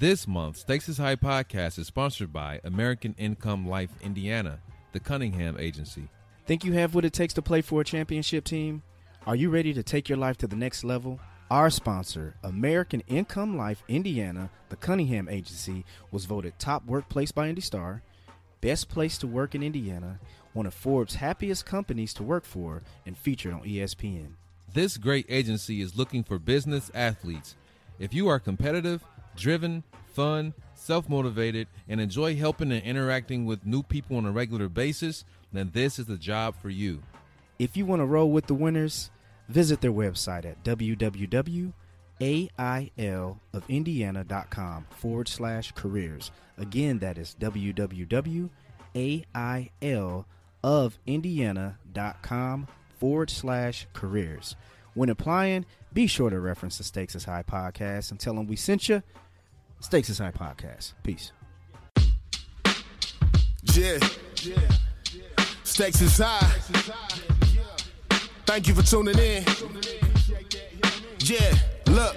This month, Stakes is High podcast is sponsored by American Income Life Indiana, the Cunningham Agency. Think you have what it takes to play for a championship team? Are you ready to take your life to the next level? Our sponsor, American Income Life Indiana, the Cunningham Agency, was voted top workplace by Indy Star, best place to work in Indiana, one of Forbes' happiest companies to work for, and featured on ESPN. This great agency is looking for business athletes. If you are competitive, driven, fun, self motivated, and enjoy helping and interacting with new people on a regular basis, then this is the job for you. If you want to roll with the winners, visit their website at www.ailofIndiana.com forward slash careers. Again, that is www.ailofIndiana.com forward slash careers. When applying, be sure to reference the Stakes is High podcast and tell them we sent you. Stakes High podcast. Peace. Yeah. Stakes high. Thank you for tuning in. Yeah, look.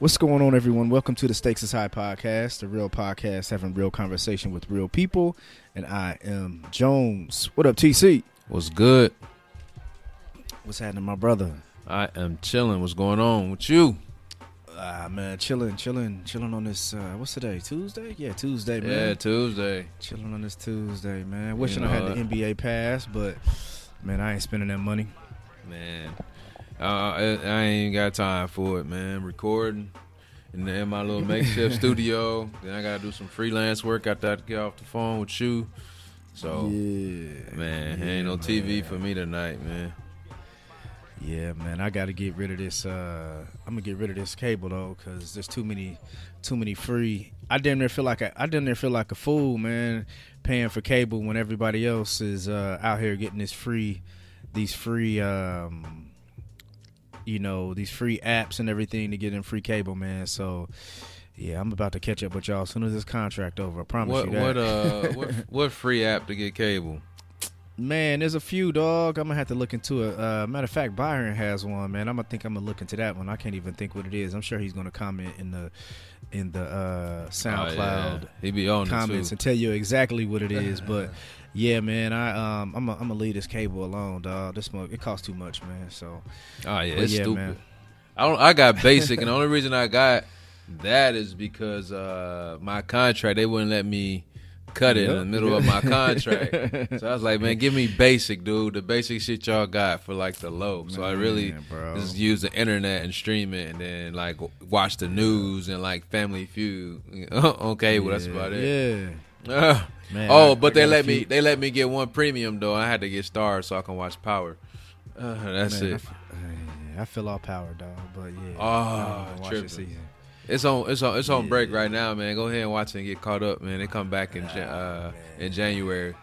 What's going on, everyone? Welcome to the Stakes is High podcast, the real podcast having real conversation with real people. And I am Jones. What up, TC? What's good? What's happening, my brother? I am chilling. What's going on with you? Ah, man, chilling, chilling, chilling on this. Uh, what's today? Tuesday? Yeah, Tuesday, man. Yeah, Tuesday. chilling on this Tuesday, man. Wishing I know had the? NBA pass, but man, I ain't spending that money. Man, uh, I, I ain't got time for it, man. Recording in, the, in my little makeshift studio. Then I gotta do some freelance work after I get off the phone with you. So, yeah, man, ain't no TV for me tonight, man. Yeah, man, I got to get rid of this. Uh, I'm gonna get rid of this cable though, cause there's too many, too many free. I damn near feel like I, I damn near feel like a fool, man, paying for cable when everybody else is uh, out here getting this free, these free, um, you know, these free apps and everything to get in free cable, man. So, yeah, I'm about to catch up with y'all as soon as this contract over. I promise What you that. what uh what what free app to get cable? Man, there's a few, dog. I'm gonna have to look into it. Uh, matter of fact, Byron has one, man. I'm gonna think I'm gonna look into that one. I can't even think what it is. I'm sure he's gonna comment in the in the uh, Oh, SoundCloud yeah. He be on comments and tell you exactly what it is. But yeah, man, I um I'm gonna I'm gonna leave this cable alone, dog. This mug it costs too much, man. So Oh yeah, but it's yeah, stupid. man. I don't. I got basic, and the only reason I got that is because uh my contract they wouldn't let me cut it in the middle of my contract. so I was like, man, give me basic, dude. The basic shit y'all got for like the low. So I really bro. just use the internet and stream it, and then like watch the news and like Family Feud. okay, well that's about it. Yeah, Uh, Man, oh, I- but I they let me they let me get one premium though. I had to get Starz so I can watch Power. Uh, that's man, I it. uh, I feel all power, dog. But yeah, Oh, I watch this season. It's on it's on it's on break Yeah. right now, man. Go ahead and watch it and get caught up, man. They come back in Jan- uh, in January.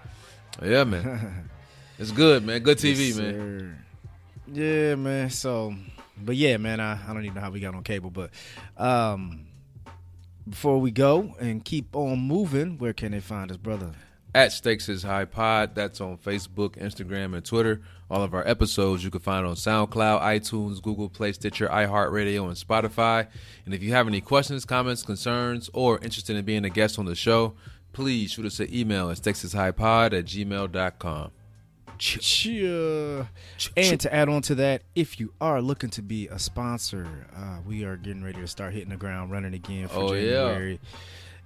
Yeah, man. It's good, man. Good TV, Yes, man. sir. Yeah, man. So, but yeah, man. I, I don't even know how we got on cable, but um, before we go and keep on moving, where can they find us, brother? At Stakes is High Pod. That's on Facebook, Instagram, and Twitter. All of our episodes you can find on SoundCloud, iTunes, Google Play, Stitcher, iHeartRadio, and Spotify. And if you have any questions, comments, concerns, or interested in being a guest on the show, please shoot us an email at stakesishighpod at gmail.com. Cheer. And to add on to that, if you are looking to be a sponsor, uh, we are getting ready to start hitting the ground running again for Oh, yeah. January.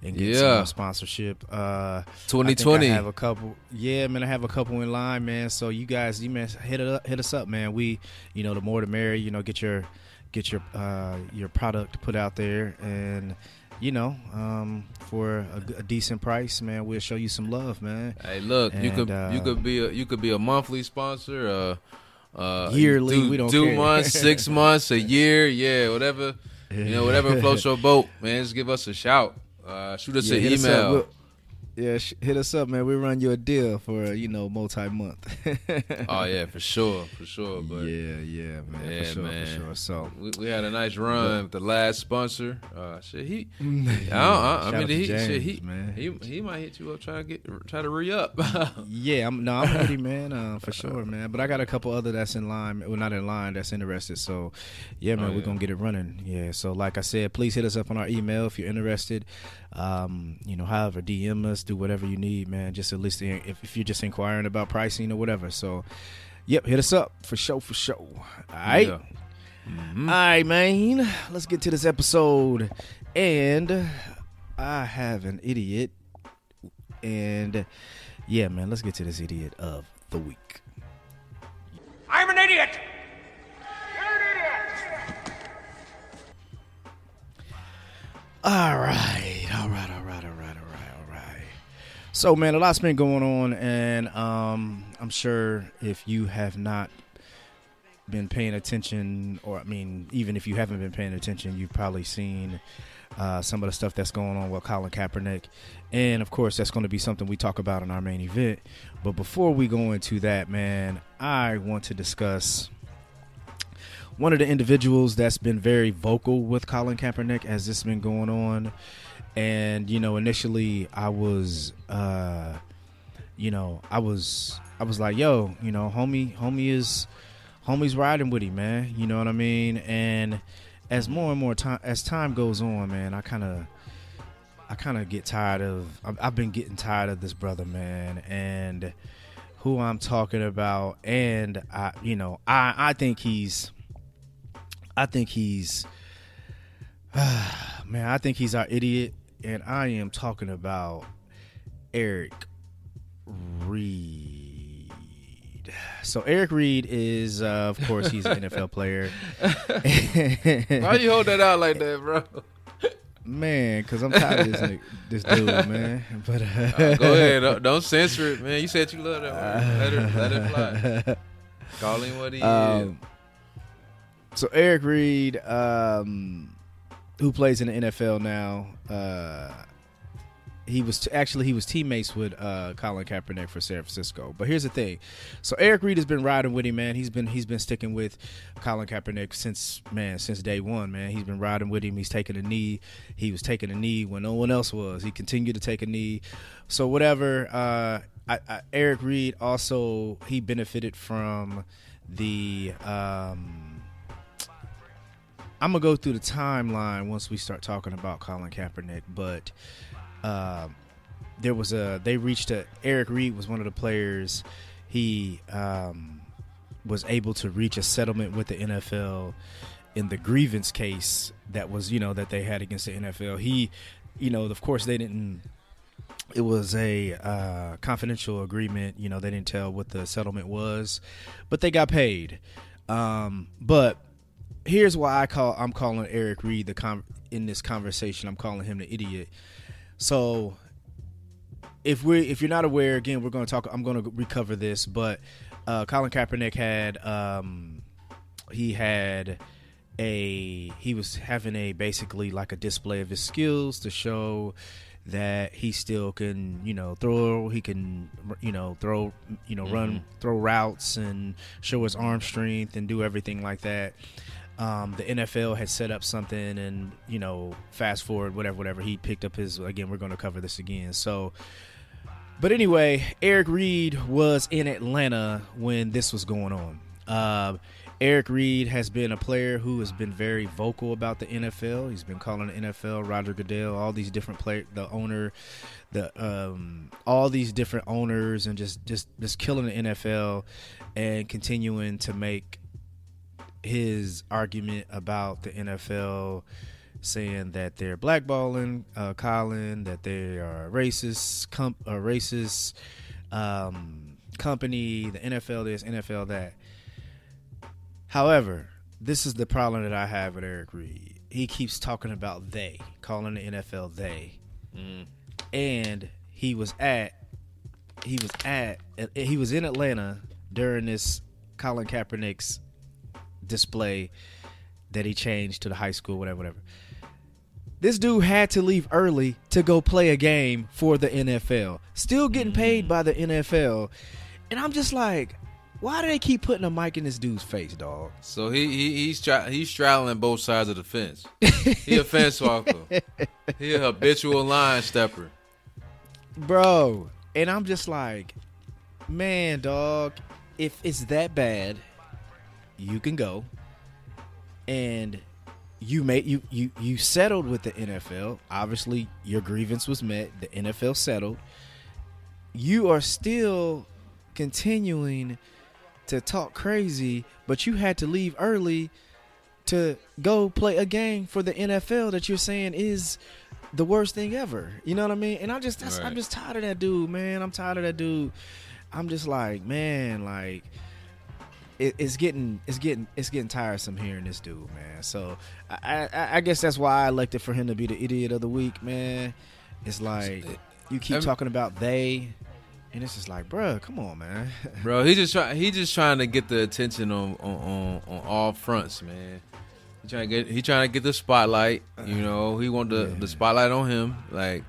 And get Yeah. some more sponsorship. Uh, I 2020. I have a couple. Yeah, man, I have a couple in line, man. So you guys, you man, hit it up, hit us up, man. We, you know, the more the merrier. You know, get your get your uh, your product put out there, and you know, um, for a, a, decent price, man, we'll show you some love, man. Hey, look, and, you could uh, you could be a you could be a monthly sponsor, uh, uh yearly. Do, we don't two care. months, six months, a year, yeah, whatever. You know, whatever floats your boat, man. Just give us a shout. Uh, shoot us yeah, an email. Yeah, hit us up, man. We run you a deal for you know multi month. oh yeah, for sure, for sure. But yeah, yeah, man, yeah, for sure, man. for sure. So we, we had a nice run with the last sponsor. Uh, shit, he, I, I, I mean, he, James, shit, he, man. he, he might hit you up try to get try to re up. yeah, I'm no, I'm ready, man, uh, for sure, man. But I got a couple other that's in line, well, not in line, that's interested. So yeah, man, oh, yeah. we're gonna get it running. Yeah. So like I said, please hit us up on our email if you're interested. Um, you know, however, DM us, do whatever you need, man. Just at least if, if you're just inquiring about pricing or whatever. So, yep, hit us up for show for show. All right. Yeah. Mm-hmm. All right, man. Let's get to this episode. And I have an idiot. And yeah, man, let's get to this idiot of the week. I'm an idiot. All right, all right, all right, all right, all right, all right. So, man, a lot's been going on, and um, I'm sure if you have not been paying attention, or I mean, even if you haven't been paying attention, you've probably seen uh, some of the stuff that's going on with Colin Kaepernick, and of course, that's going to be something we talk about in our main event. But before we go into that, man, I want to discuss one of the individuals that's been very vocal with Colin Kaepernick as this has been going on. And you know, initially I was, uh, you know, I was, I was like, yo, you know, homie, homie is, homie's riding with him, man. You know what I mean? And as more and more time, as time goes on, man, I kind of, I kind of get tired of. I've been getting tired of this brother, man, and who I'm talking about. And I, you know, I, I think he's I think he's man, I think he's our idiot, and I am talking about Eric Reid. So Eric Reid is, uh, of course, he's an NFL player. Why you hold that out like that, bro? Man, because I'm tired of this, this dude, man. But uh, uh, go ahead, don't, don't, censor it, man. You said you love that. Uh, let it, let it fly. Call him what he um, is so Eric Reid, um, who plays in the NFL now, uh, he was t- actually he was teammates with uh, Colin Kaepernick for San Francisco. But here's the thing: so Eric Reid has been riding with him, man. He's been he's been sticking with Colin Kaepernick since man since day one, man. He's been riding with him. He's taking a knee. He was taking a knee when no one else was. He continued to take a knee. So whatever. Uh, I, I, Eric Reid also he benefited from the. Um, I'm gonna go through the timeline once we start talking about Colin Kaepernick, but uh, there was a they reached a Eric Reid was one of the players. He um, was able to reach a settlement with the NFL in the grievance case that was you know that they had against the NFL. He, you know, of course they didn't. It was a uh, confidential agreement. You know, they didn't tell what the settlement was, but they got paid. Um, but here's why I call I'm calling Eric Reid the com- in this conversation. I'm calling him the idiot. So if we if you're not aware, again, we're going to talk. I'm going to recover this, but uh, Colin Kaepernick had um, he had a he was having a basically like a display of his skills to show that he still can you know throw he can you know throw you know mm-hmm. run throw routes and show his arm strength and do everything like that um, the NFL had set up something, and you know, fast forward, whatever, whatever. He picked up his. Again, we're going to cover this again. So, but anyway, Eric Reid was in Atlanta when this was going on. Uh, Eric Reid has been a player who has been very vocal about the NFL. He's been calling the NFL, Roger Goodell, all these different players, the owner, the um, all these different owners, and just just just killing the NFL and continuing to make his argument about the NFL saying that they're blackballing uh, Colin, that they are racist, com- a racist um, company, the NFL this, NFL that. However, this is the problem that I have with Eric Reid. he keeps talking about they, calling the NFL they, Mm. and he was at he was at he was in Atlanta during this Colin Kaepernick's display that he changed to the high school, whatever, whatever. This dude had to leave early to go play a game for the NFL. Still getting paid by the NFL. And I'm just like, why do they keep putting a mic in this dude's face, dog? So he, he he's tra- he's straddling both sides of the fence. He a fence walker. He a habitual line stepper. Bro. And I'm just like, man, dog, if it's that bad, you can go. And you made you you you settled with the NFL. Obviously, your grievance was met. The NFL settled. You are still continuing to talk crazy, but you had to leave early to go play a game for the NFL that you're saying is the worst thing ever. You know what I mean? And I just that's, I'm just tired of that dude, man. I'm tired of that dude. I'm just like, man, like it, it's getting it's getting it's getting tiresome hearing this dude, man. So I, I I guess that's why I elected for him to be the idiot of the week, man. It's like you keep Every- talking about they, and it's just like, bruh, come on, man. Bro, he just try, he just trying to get the attention on on, on, on all fronts, man. He trying to get he trying to get the spotlight. You uh, know, he want the the spotlight on him, like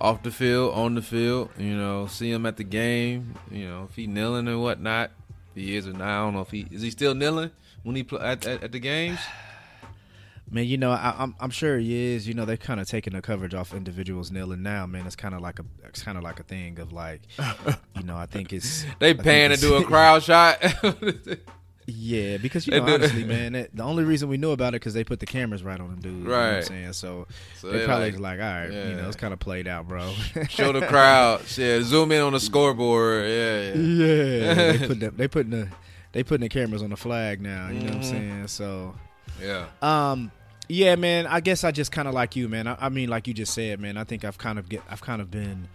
off the field, on the field. You know, see him at the game. You know, if he kneeling and whatnot. If he is or not, I don't know if he is he still kneeling when he play at, at, at the games. Man, you know, I, I'm I'm sure he is. You know, they're kind of taking the coverage off individuals kneeling now. Man, it's kind of like a it's kind of like a thing of like, you know, I think it's They I think paying to do a crowd shot. Yeah, because you know, honestly, man, that, the only reason we knew about it because they put the cameras right on them, dude. You know what I'm Right. saying so. So they they probably like- like, all right, you know, it's kind of played out, bro. Show the crowd. Yeah, zoom in on the scoreboard. Yeah, yeah. yeah, they put the, they putting the they putting the cameras on the flag now. You know what I'm Mhm. saying? So, yeah. um, yeah, man. I guess I just kind of like you, man. I, I mean, like you just said, man. I think I've kind of get I've kind of been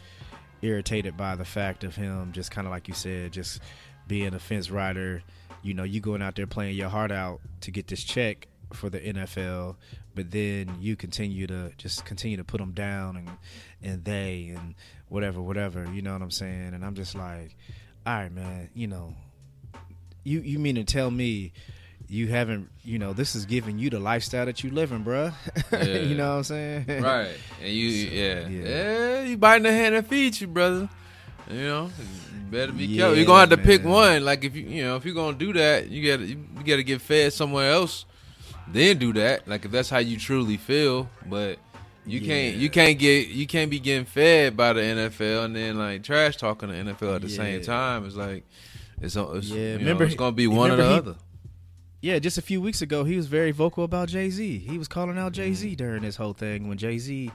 irritated by the fact of him just kind of like you said, just being a fence rider. You know, you going out there playing your heart out to get this check for the NFL, but then you continue to just continue to put them down and and they and whatever, whatever. You know what I'm saying? And I'm just like, all right, man. You know, you you mean to tell me you haven't you know this is giving you the lifestyle that you living bruh Yeah. you know what i'm saying Right. And you, yeah. yeah. yeah. you biting the hand that feeds you, brother. You know, you better be Yeah, careful. You're gonna have to pick one. Like if you, you know, if you're gonna do that, you gotta, you gotta get fed somewhere else. Then do that. Like if that's how you truly feel. But you can't, you can't get, you can't be getting fed by the NFL and then like trash talking the NFL at the same time. It's like, it's, it's Yeah, yeah. remember remember, it's gonna be one or the he- other. yeah just a few weeks ago he was very vocal about jay-z he was calling out jay-z Mm-hmm. during this whole thing when jay-z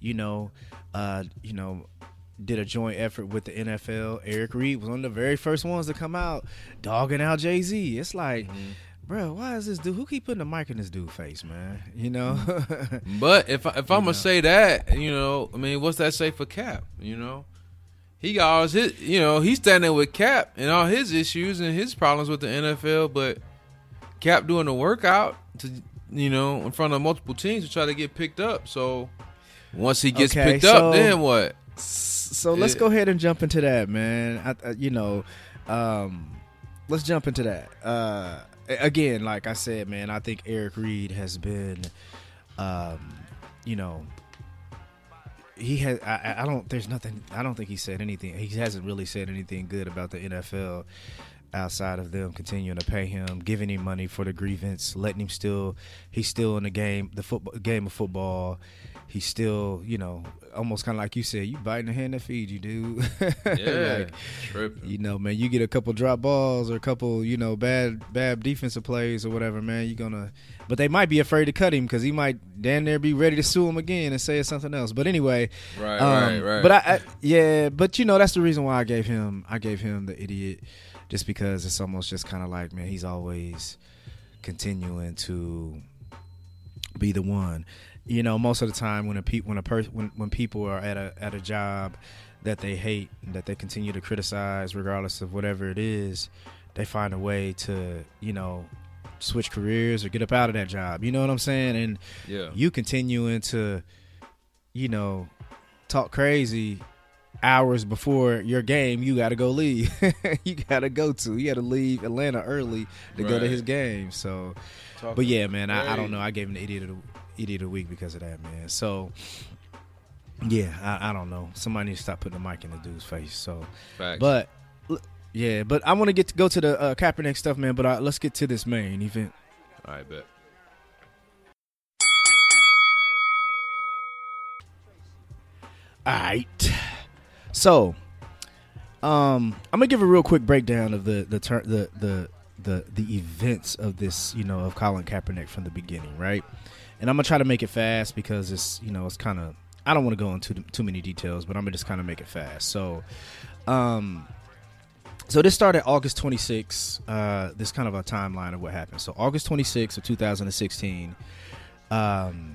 you know uh you know did a joint effort with the NFL. Eric Reid was one of the very first ones to come out dogging out Jay Z. It's like, Mm-hmm. bro, why is this dude? Who keep putting a mic in this dude face, man? You know, But if I, if I'm gonna say that, you know, I mean, what's that say for Cap? You know, he got all his, you know, he's standing with Cap and all his issues and his problems with the NFL, but Cap doing the workout to, you know, in front of multiple teams to try to get picked up. So once he gets Okay, picked so- up, then what? So let's go ahead and jump into that, man. I, I, you know, um, let's jump into that. Uh, again, like I said, man, I think Eric Reid has been, um, you know, he has. I, I- I don't. There's nothing. I don't think he said anything. He hasn't really said anything good about the NFL outside of them continuing to pay him, giving him money for the grievance, letting him still. He's still in the game, the football game of football. He's still, you know, almost kind of like you said, you biting the hand that feeds you, dude. Yeah, Like, tripping. you know, man, you get a couple drop balls or a couple, you know, bad bad defensive plays or whatever, man. You're gonna, but they might be afraid to cut him because he might damn near be ready to sue him again and say something else. But anyway, Right, um, right, right. But I, I, yeah, but you know, that's the reason why I gave him, I gave him the idiot, just because it's almost just kind of like, man, he's always continuing to be the one. You know, most of the time when a pe- when a person when, when people are at a at a job that they hate and that they continue to criticize regardless of whatever it is, they find a way to, you know, switch careers or get up out of that job. You know what I'm saying? And Yeah. you continuing to, you know, talk crazy hours before your game, you got to go leave. you got to go to. You got to leave Atlanta early to go to his game. So, Talking but yeah, man, I, I don't know. I gave him the idiot of the, idiot of the week because of that, man. So, yeah, I, I don't know. Somebody needs to stop putting the mic in the dude's face. So, Facts. but yeah, but I want to get to go to the uh, Kaepernick stuff, man. But uh, let's get to this main event. all right, bet. All right. So, um, I'm gonna give a real quick breakdown of the the ter- the the the the events of this, you know, of Colin Kaepernick from the beginning, right? And I'm gonna try to make it fast because it's you know it's kind of I don't want to go into too many details, but I'm gonna just kind of make it fast. So, um, so this started August 26. Uh, this kind of a timeline of what happened. So August 26 of 2016. Um,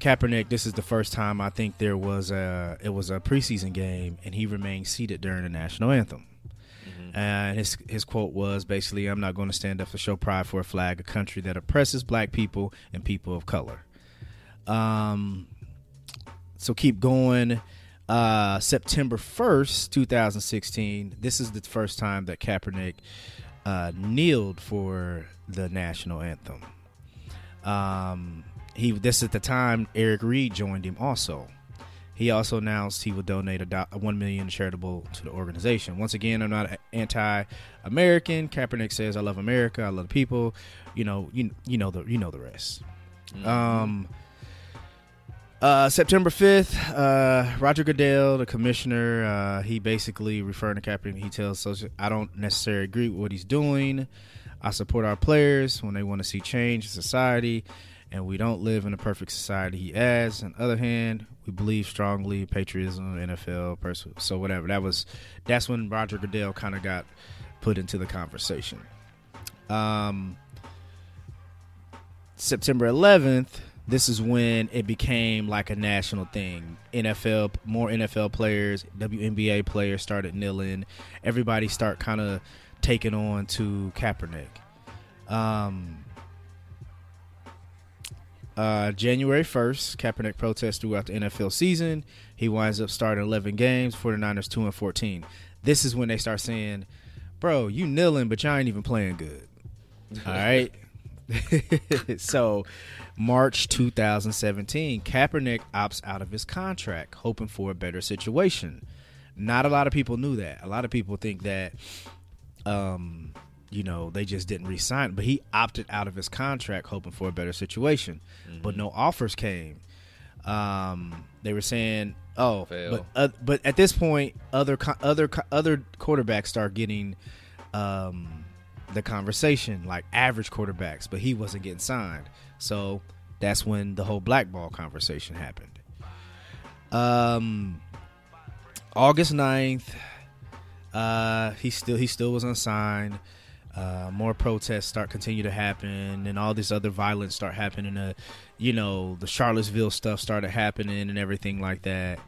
Kaepernick, this is the first time I think there was a it was a preseason game, and he remained seated during the national anthem. And his his quote was basically, "I'm not going to stand up to show pride for a flag, a country that oppresses black people and people of color." Um, so keep going. Uh, September first, 2016. This is the first time that Kaepernick uh, kneeled for the national anthem. Um, he this at the time Eric Reid joined him also. He also announced he would donate a, do- one million charitable to the organization. Once again, I'm not anti-American. Kaepernick says, "I love America. I love the people." You know, you you know the you know the rest. Um, uh, September 5th, uh, Roger Goodell, the commissioner, uh, he basically referring to Kaepernick. He tells social, I don't necessarily agree with what he's doing. I support our players when they want to see change in society, and we don't live in a perfect society. He adds, on the other hand, we believe strongly patriotism, NFL, pers- so whatever. That was that's when Roger Goodell kind of got put into the conversation. Um, September 11th, this is when it became like a national thing. NFL, more NFL players, WNBA players started kneeling. Everybody start kind of taking on to Kaepernick. Um, uh, January 1st, Kaepernick protests throughout the NFL season. He winds up starting 11 games, 49ers 2 and 14. This is when they start saying, Bro, you kneeling, but y'all ain't even playing good. All right. so, March 2017, Kaepernick opts out of his contract, hoping for a better situation. Not a lot of people knew that. A lot of people think that, um, you know, they just didn't resign. But he opted out of his contract, hoping for a better situation. But no offers came. Um, they were saying, "Oh, Fail. but uh, but at this point, other co- other co- other quarterbacks start getting um, the conversation, like average quarterbacks, but he wasn't getting signed. So that's when the whole blackball conversation happened. Um, August 9th, uh, he still he still was unsigned. Uh, more protests start continue to happen, and all this other violence start happening. Uh, you know, the Charlottesville stuff started happening and everything like that.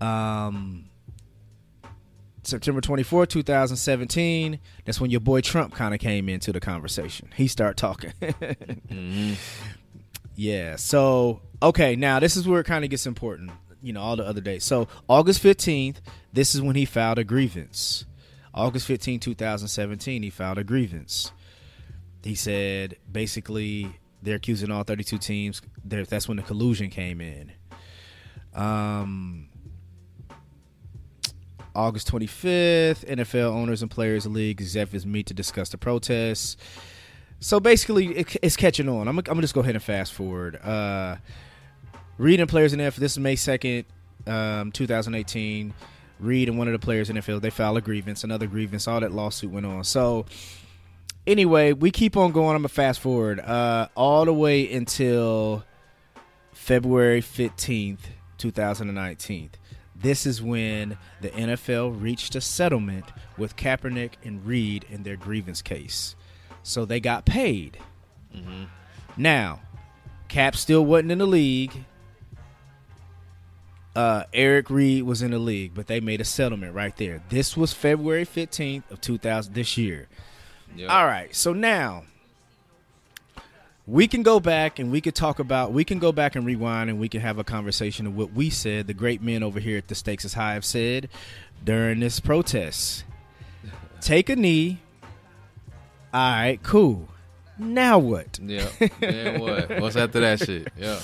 Um, September 24, 2017, that's when your boy Trump kind of came into the conversation. He started talking. Yeah. So, okay, now this is where it kind of gets important, you know, all the other days. So, August 15th, this is when he filed a grievance. August 15, 2017, he filed a grievance. He said basically they're accusing all 32 teams. That's when the collusion came in. Um, August 25th, NFL Owners and Players League executives meet to discuss the protests. So basically, it, it's catching on. I'm, I'm gonna just go ahead and fast forward. Uh, Reid and players in NFL. This is May 2nd, um, 2018. Reid and one of the players in the field they filed a grievance, another grievance. All that lawsuit went on. So anyway, we keep on going. I'm gonna fast forward uh, all the way until February 15th, 2019. This is when the NFL reached a settlement with Kaepernick and Reid in their grievance case. So they got paid. Now, Cap still wasn't in the league. Uh, Eric Reid was in the league, but they made a settlement right there. This was February 15th of 2000 this year. Yep. All right. So now we can go back and we could talk about we can go back and rewind and we can have a conversation of what we said the great men over here at the stakes is high have said during this protest take a knee all right cool now what Yeah. What? What's after that shit? Yeah.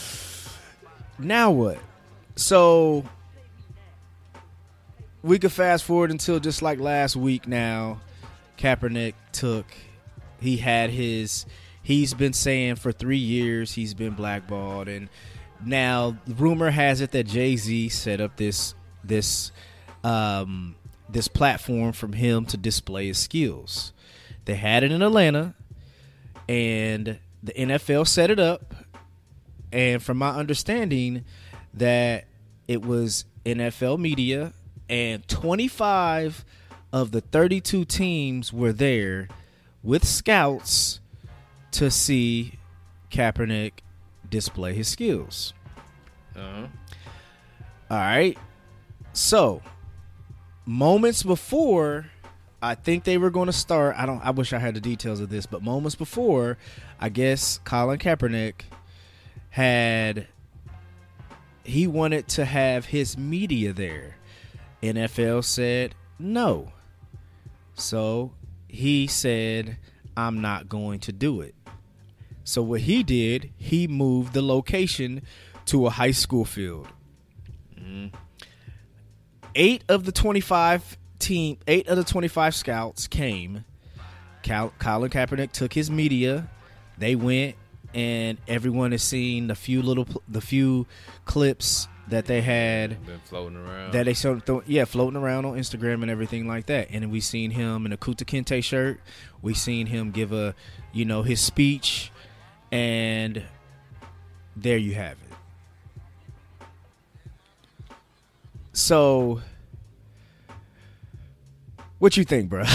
now what so we could fast forward until just like last week now. Kaepernick took he had his he's been saying for three years he's been blackballed. And now rumor has it that Jay-Z set up this this um this platform from him to display his skills. They had it in Atlanta and the NFL set it up. And from my understanding that it was NFL media and 25 of the 32 teams were there with scouts to see Kaepernick display his skills. Uh-huh. All right. So, moments before I think they were going to start, I don't I wish I had the details of this, but moments before, I guess Colin Kaepernick had he wanted to have his media there. NFL said no. So, he said I'm not going to do it. So what he did, he moved the location to a high school field. Mm. Eight of the twenty-five team, eight of the twenty-five scouts came. Colin Kaepernick took his media. They went, and everyone has seen the few little, the few clips that they had Been floating around. that they sort of yeah floating around on Instagram and everything like that. And we seen him in a Kunta Kinte shirt. We seen him give a you know his speech, and there you have it. So, what you think, bro?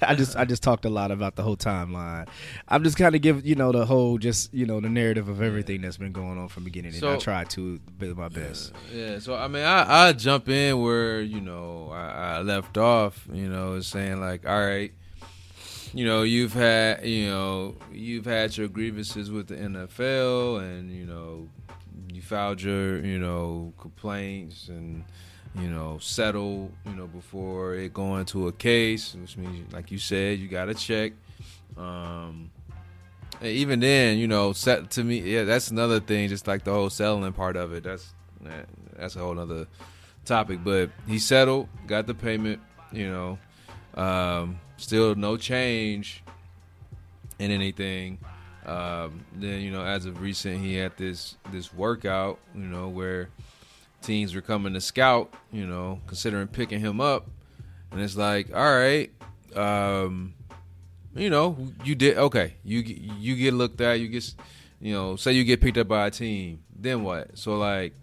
I just I just talked a lot about the whole timeline. I'm just kind of give you know the whole just you know the narrative of everything that's been going on from beginning, and I try to do my best. Yeah, so I mean, I I jump in where you know I, I left off. You know, saying like, all right, you know, you've had you know you've had your grievances with the NFL, and you know you filed your you know complaints and you know settle you know before it going to a case, which means like you said, you got to check. Um, even then, you know, set to me, yeah, that's another thing. Just like the whole settling part of it. That's that, that's a whole other topic. But he settled, got the payment. You know, um, still no change in anything. Um, then you know, as of recent, he had this this workout. You know, where teams were coming to scout. You know, considering picking him up, and it's like, all right. Um, you know, you did okay. You you get looked at. You get, you know, say you get picked up by a team. Then what? So like,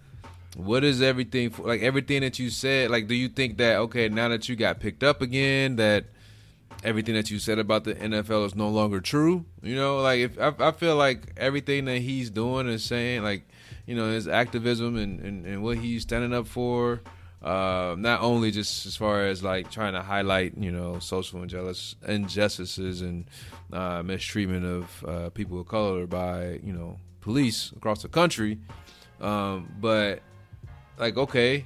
what is everything for? Like everything that you said. Like, do you think that okay, now that you got picked up again, that everything that you said about the NFL is no longer true? You know, like if I, I feel like everything that he's doing and saying, like, you know, his activism and and, and what he's standing up for. Uh, not only just as far as like trying to highlight, you know, social injustice, injustices and uh, mistreatment of uh, people of color by, you know, police across the country, um, but like, okay,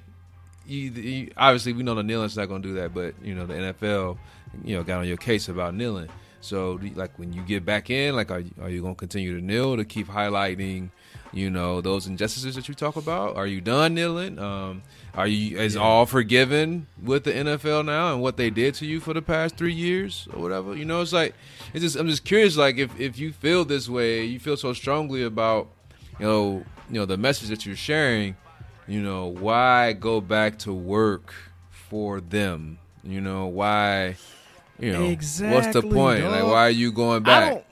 you, you, obviously we know the kneeling's not going to do that, but you know the NFL, you know, got on your case about kneeling. So, like, when you get back in, like, are are you going to continue to kneel to keep highlighting, you know, those injustices that you talk about? Are you done kneeling? Um, are you is all forgiven with the NFL now and what they did to you for the past three years or whatever? You know, it's like it's just I'm just curious, like, if if you feel this way, you feel so strongly about, you know, you know the message that you're sharing you know why go back to work for them you know why you know exactly, what's the point like why are you going I back don't,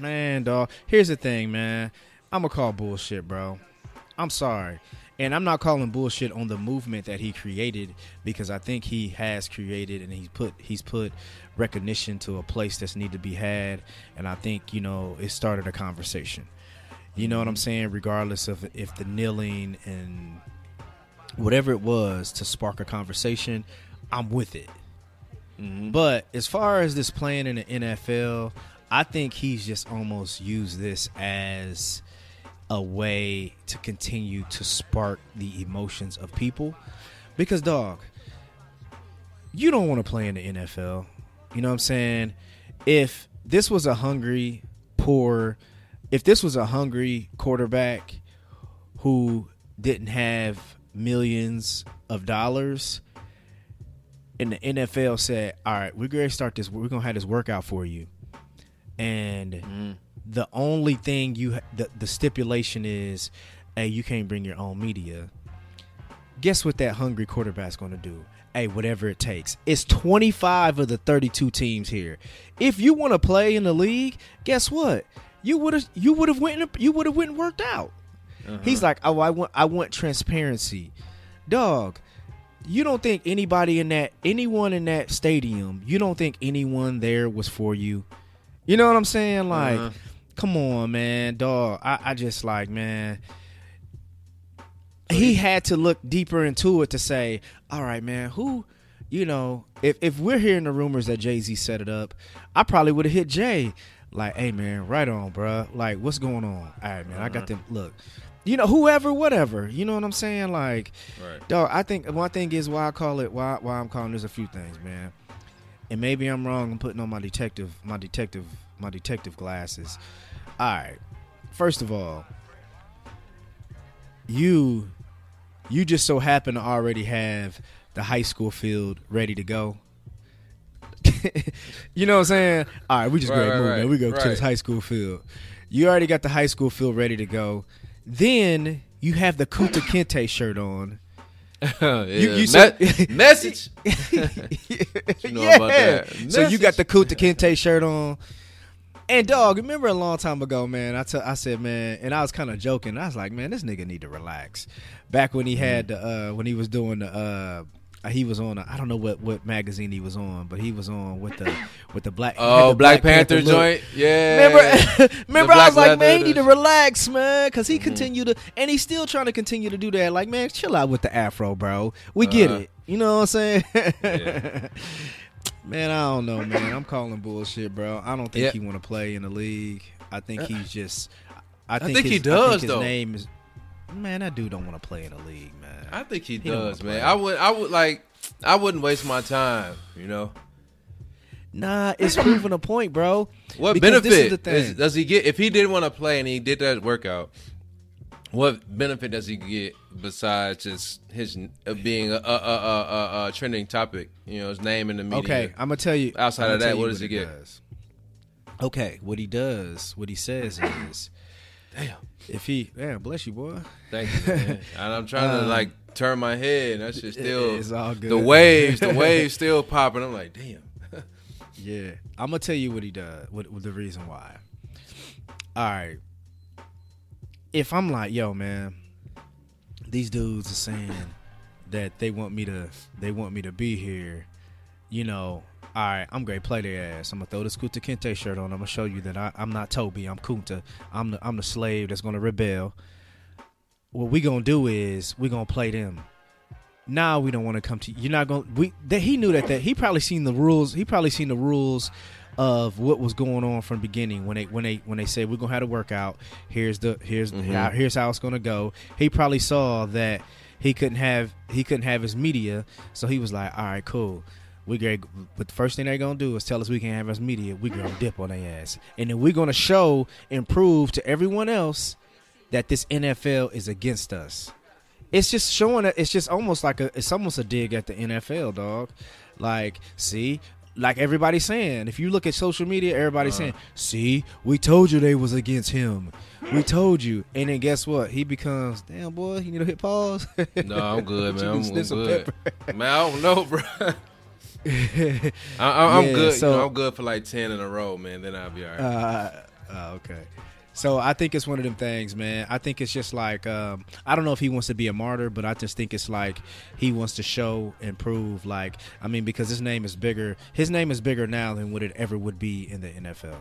man, dog. Here's the thing, man. I'm gonna call bullshit, bro. I'm sorry, and I'm not calling bullshit on the movement that he created because I think he has created and he's put he's put recognition to a place that's need to be had, and I think you know it started a conversation. You know what I'm saying? Regardless of if the kneeling and whatever it was to spark a conversation, I'm with it. Mhm. But as far as this playing in the NFL, I think he's just almost used this as a way to continue to spark the emotions of people. Because, dog, you don't want to play in the NFL. You know what I'm saying? If this was a hungry, poor, if this was a hungry quarterback who didn't have millions of dollars, and the NFL said, "All right, we're going to start this. We're going to have this workout for you," and mm. The only thing you the, the stipulation is, "Hey, you can't bring your own media." Guess what that hungry quarterback's going to do? Hey, whatever it takes. It's 25 of the 32 teams here. If you want to play in the league, guess what? You would have you would have went you would have went and worked out. He's like, "Oh, I want I want transparency." Dog, you don't think anybody in that anyone in that stadium, you don't think anyone there was for you. You know what I'm saying? Like, Uh-huh. Come on, man, dog. I, I just like, man. He had to look deeper into it to say, all right, man, who, you know, if if we're hearing the rumors that Jay Z set it up, I probably would have hit Jay, like, hey, man, right on, bruh. Like, what's going on? All right, man, I got uh-huh. them. Look, you know, whoever, whatever. You know what I'm saying? Like, Right. dog. I think one thing is why I call it why why I'm calling. There's a few things, man. And maybe I'm wrong. I'm putting on my detective, my detective, my detective glasses. All right. First of all, you you just so happen to already have the high school field ready to go. you know what I'm saying? All right, we just Right, go right, move, right, man. We go to this high school field. You already got the high school field ready to go. Then you have the Kunta Kinte shirt on. yeah. you Me- message. You know about that. So you got the Kunta Kinte shirt on. And dog, remember a long time ago, man. I I said, man, and I was kind of joking. I was like, man, this nigga need to relax. Back when he Mm-hmm. had the, uh, when he was doing the, uh, Uh, he was on. I I don't know what, what magazine he was on, but he was on with the with the black. Oh, the Black, Panther, look. joint. Yeah. Remember, remember, I was like, man, he need to relax, man, because he mm-hmm. continue to, and he's still trying to continue to do that. Like, man, chill out with the afro, bro. We uh-huh. get Uh-huh. it. You know what I'm saying? Yeah. man, I don't know, man. I'm calling bullshit, bro. I don't think Yeah. he want to play in the league. I think uh, he's just. I think, think his, he I does, think his though. name is. Man, that dude don't want to play in the league. I think he, He does, man. I would, I would like, I wouldn't waste my time. You know, nah, it's proving a point, bro. what Because benefit is does he get if he didn't want to play and he did that workout? What benefit does he get besides just his uh, being a, a, a, a, trending topic? You know, his name in the media. Okay, I'm gonna tell you. Outside of that, what does he get? does. Okay, what he does, what he says is, Damn. if he, damn, bless you, boy. Thank you, man. and I'm trying to Um, like turn my head. That shit still. it's all good. The waves, the waves still popping. I'm like, damn. Yeah, I'm gonna tell you what he does. What, what the reason why? All right, if I'm like, yo, man, these dudes are saying that they want me to, they want me to be here. You know, all right, I'm gonna play their ass. I'm gonna throw this Kunta Kinte shirt on. I'm gonna show you that I, I'm not Toby. I'm Kunta. I'm the, I'm the slave that's gonna rebel. What we gonna do is we gonna play them. Now we don't want to come to you're not gonna. we that he knew that that he probably seen the rules he probably seen the rules of what was going on from the beginning when they when they when they said we're gonna have a workout. here's the here's mm-hmm. how, here's how it's gonna go he probably saw that he couldn't have he couldn't have his media so he was like all right cool we great but the first thing they're gonna do is tell us we can't have us media we gonna dip on their ass and then we're gonna show and prove to everyone else that this NFL is against us it's just showing it. It's just almost like a. It's almost a dig at the NFL, dog. Like, see, like everybody's saying. If you look at social media, everybody's uh-huh. saying, "See, we told you they was against him. We told you." And then guess what? He becomes, "Damn boy, you need to hit pause." No, I'm good, man. I'm, I'm good. Man, I don't know, bro. I, I'm Yeah, good. so- you know, I'm good for like ten in a row, man. Then I'll be all right. Uh, uh, okay. So I think it's one of them things, man. I think it's just like um, I don't know if he wants to be a martyr, but I just think it's like he wants to show and prove. Like I mean, because his name is bigger. His name is bigger now than what it ever would be in the NFL.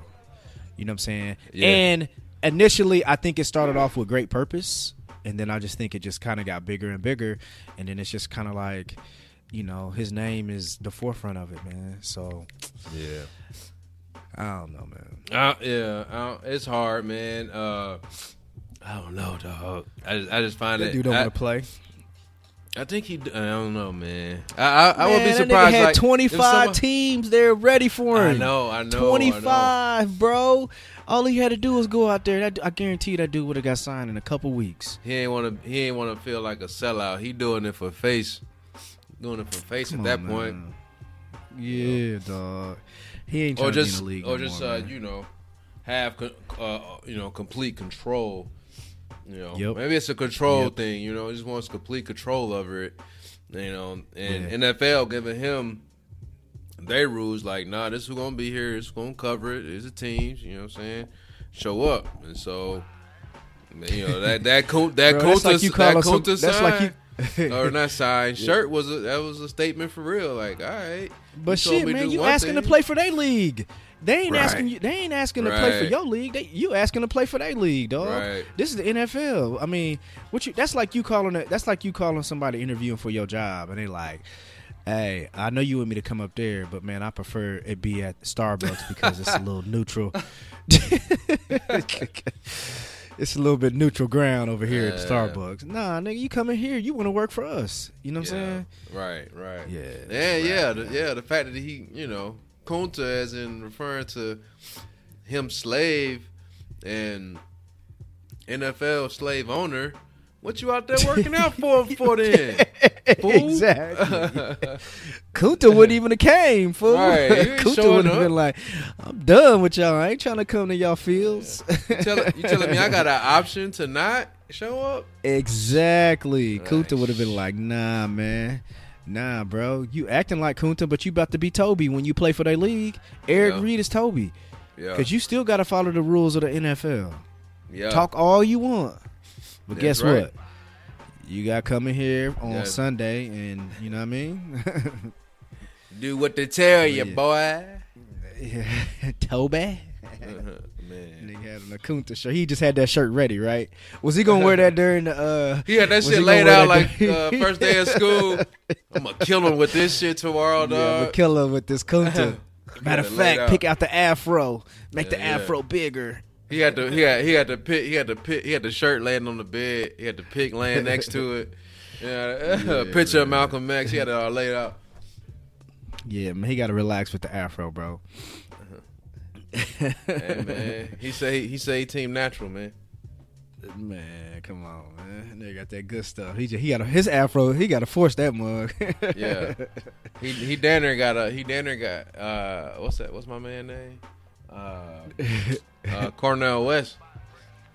You know what I'm saying? Yeah. And initially, I think it started off with great purpose, and then I just think it just kind of got bigger and bigger, and then it's just kind of like, you know, his name is the forefront of it, man. So yeah. I don't know, man. Uh, yeah, uh, it's hard, man. Uh, I don't know, dog. I just, I just find That it. dude don't want to play. I think he. I don't know, man. I I, I would be surprised. that nigga had like, 25 someone- teams there ready for him. know, I know, I know. 25, bro. All he had to do was go out there. That, I guarantee you that dude would have got signed in a couple weeks. He ain't want to. He ain't want to feel like a sellout. He doing it for face. Doing it for face Come at that on, point, man. Yeah, dog. He ain't or trying to just, be in the league or no just, more, uh, man. you know, have, con- uh, you know, complete control. You know, Yep. maybe it's a control Yep. thing. You know, he just wants complete control over it. You know, and. NFL giving him their rules like, nah, this who gonna be here. This who gonna cover it. It's the teams. You know what I'm saying? Show up, and so. You know that that Kun- that Bro, that's Kunta like you that Kunta that's like sign- you- or not sign shirt was a, that was a statement for real. Like, all right, But shit, man, you asking to play for their league. They ain't Right. asking you. They ain't asking to play for your league. They, you asking to play for their league, dog. Right. This is the NFL. I mean, what you? That's like you calling it. That's like you calling somebody interviewing for your job, and they like, "Hey, I know you want me to come up there, but man, I prefer it be at Starbucks because it's a little neutral. it's a little bit neutral ground over here at Yeah. Starbucks. Nah, nigga, you coming here, you want to work for us. You know what I'm saying? Right, right. Yeah, Yeah, that's yeah, the, yeah. The fact that he, you know, Kunta, as in referring to him slave and NFL slave owner. What you out there working out for for then? Fool? Exactly. Kunta wouldn't even have came, fool. Right, Kunta would have been like, I'm done with y'all. I ain't trying to come to y'all fields. you, tell, you telling me I got an option to not show up? exactly. Like, Kunta would have been like, nah, man. Nah, bro. You acting like Kunta, but you about to be Toby when you play for their league. Eric Yeah. Reid is Toby. Yeah, Because you still got to follow the rules of the NFL. yeah. Talk all you want. But That's guess right. what? You got coming here on Yeah. Sunday, and you know what I mean? Do what they tell you, Yeah. boy. Yeah, Toby. Man, Nigga had an a Kunta shirt. He just had that shirt ready, right? Was he gonna wear that during the? uh he had that shit laid out like uh, first day of school. I'm gonna kill him with this shit tomorrow, Yeah, dog. but kill him with this Kunta. Matter of had it laid fact, out. pick out the afro, make the Yeah, yeah. afro bigger. He had the he had he had the pick he had the pick he had the shirt laying on the bed. He had the pick laying next to it. Yeah, a picture of Malcolm X. He had it all laid out. Yeah, man, he got to relax with the afro, bro. Hey, man, he say he say team natural, man. Man, come on, man. They got that good stuff. He just, he got a, his afro. He got to force that mug. Yeah, he he there got a he there got uh what's that? What's my man name? Uh, uh Cornel West.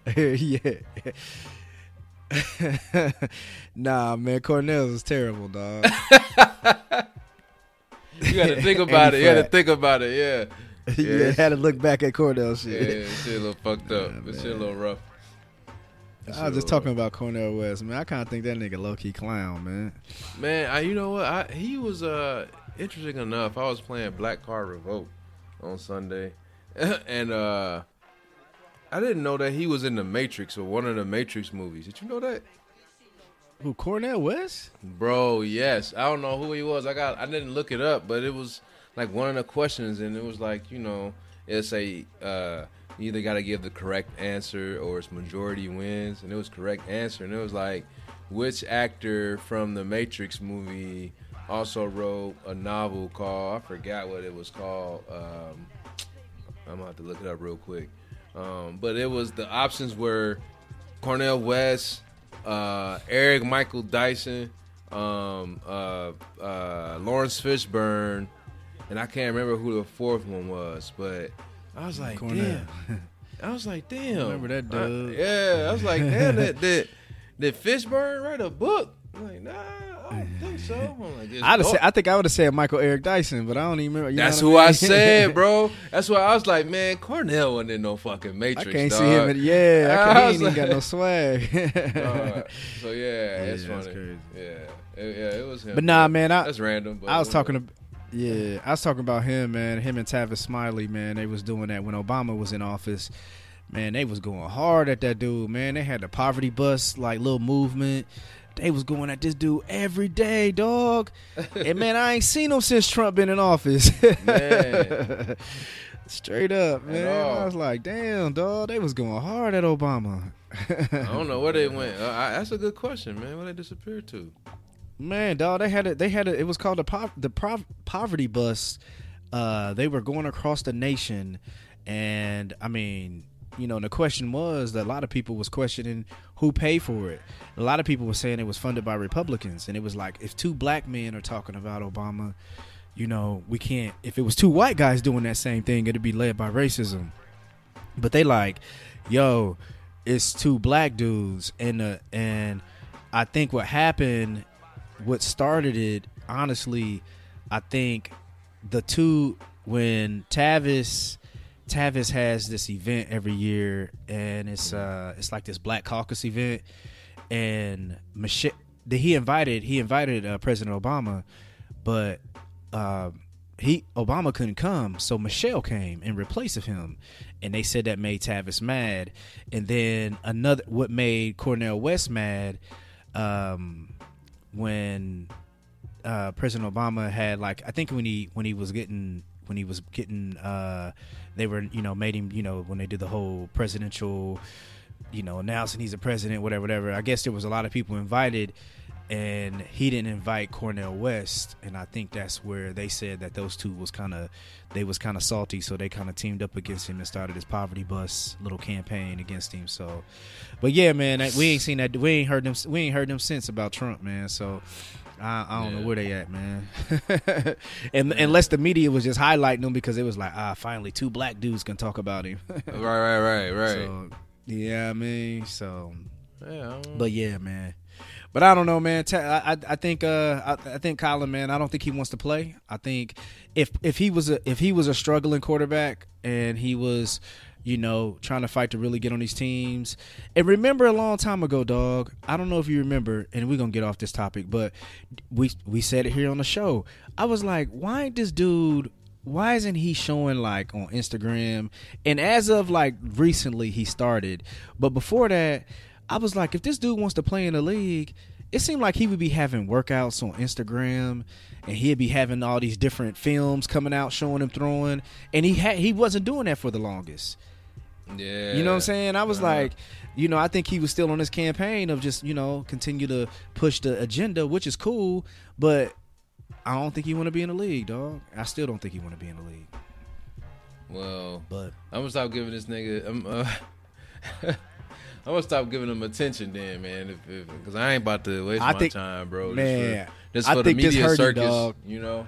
yeah. nah, man, Cornel is terrible, dog. You got to think about it. You got to think about it. Yeah. yeah, Yeah. had to look back at Cornel shit. Yeah, shit. shit a little fucked up. But shit a little rough. I was just talking about Cornel West, man. I kind of think that nigga low key clown, man. Man, I, you know what? I, he was uh interesting enough. I was playing Black Card Revoked on Sunday, and uh I didn't know that he was in the Matrix or one of the Matrix movies. Did you know that, Who Cornel West? bro? Yes. I don't know who he was. I got. I didn't look it up, but it was like one of the questions, and it was like you know, it's a uh, you either got to give the correct answer or it's majority wins, and it was correct answer, and it was like which actor from the Matrix movie also wrote a novel called I forgot what it was called. Um, I'm gonna have to look it up real quick. Um, but it was the options were Cornel West, uh, Eric Michael Dyson, um, uh, uh, Laurence Fishburne, and I can't remember who the fourth one was. But I was like, Cornel. damn. I was like, damn. Remember that dude. yeah, I was like, damn. that did, did Fishburne write a book? I'm like, nah, I don't think so. I'm like, this I'd have said, I think I would have said Michael Eric Dyson, but I don't even remember. you That's what who I mean? said, bro. That's why I was like, man, Cornel wasn't in no fucking Matrix. I can't dog. see him. In, yeah, I, I can't, he ain't even got no swag. Uh, so yeah, it's Yeah, funny. that's crazy. Yeah, it, yeah, it was him. but nah, man, I, that's random. But I was talking to, yeah, I was talking about him, man. Him and Tavis Smiley, man. They was doing that when Obama was in office. Man, they was going hard at that dude, man. They had the poverty bus, like little movement. They was going at this dude every day, dog. and man, I ain't seen him since Trump been in office. Man. Straight up, man. I was like, damn, dog, they was going hard at Obama. I don't know where they went. Uh, I, that's a good question, man. Where they disappeared to? Man, dog, they had it. They had it. It was called the po- the Prov- poverty bus. Uh, they were going across the nation, and I mean, you know, the question was that a lot of people was questioning who paid for it. A lot of people were saying it was funded by Republicans, and it was like if two black men are talking about Obama, you know, we can't. If it was two white guys doing that same thing, it'd be led by racism. But they like, yo, it's two black dudes, and uh, and I think what happened, what started it, honestly, I think the two when Tavis Tavis has this event every year, and it's uh it's like this Black Caucus event, and Michelle that he invited he invited uh, President Obama, but um he Obama couldn't come, so Michelle came in replace of him, and they said that made Tavis mad, and then another what made Cornel West mad, um, when uh, President Obama had like I think when he when he was getting when he was getting uh, they were you know made him you know when they did the whole presidential you know announcing he's a president whatever whatever. I guess there was a lot of people invited and he didn't invite Cornel West and I think that's where they said that those two was kind of they was kind of salty so they kind of teamed up against him and started this poverty bus little campaign against him so. But yeah man we ain't seen that we ain't heard them we ain't heard them since about Trump man so I, I don't know where they at, man. and unless the media was just highlighting them because it was like, ah, finally two black dudes can talk about him. right, right, right, right. So yeah, I mean, so yeah, but yeah, man. But I don't know, man. I, I I think uh I, I think Colin, man. I don't think he wants to play. I think if if he was a if he was a struggling quarterback and he was, you know, trying to fight to really get on these teams. And remember a long time ago, dog. I don't know if you remember, and we're gonna get off this topic, but we we said it here on the show. I was like, why ain't this dude? Why isn't he showing like on Instagram? And as of like recently, he started. But before that, I was like, if this dude wants to play in the league, it seemed like he would be having workouts on Instagram, and he'd be having all these different films coming out showing him throwing, and he had he wasn't doing that for the longest. Yeah. You know what I'm saying? I was Uh-huh. like, you know, I think he was still on his campaign of just you know continue to push the agenda, which is cool, but I don't think he want to be in the league, dog. I still don't think he want to be in the league. Well, But I'm gonna stop giving this nigga. I'm, uh, I'm gonna stop giving him attention, then, man. If, because I ain't about to waste I my think- time, bro. man, just I for, just for think the this media hurt him, circus, dog. you know.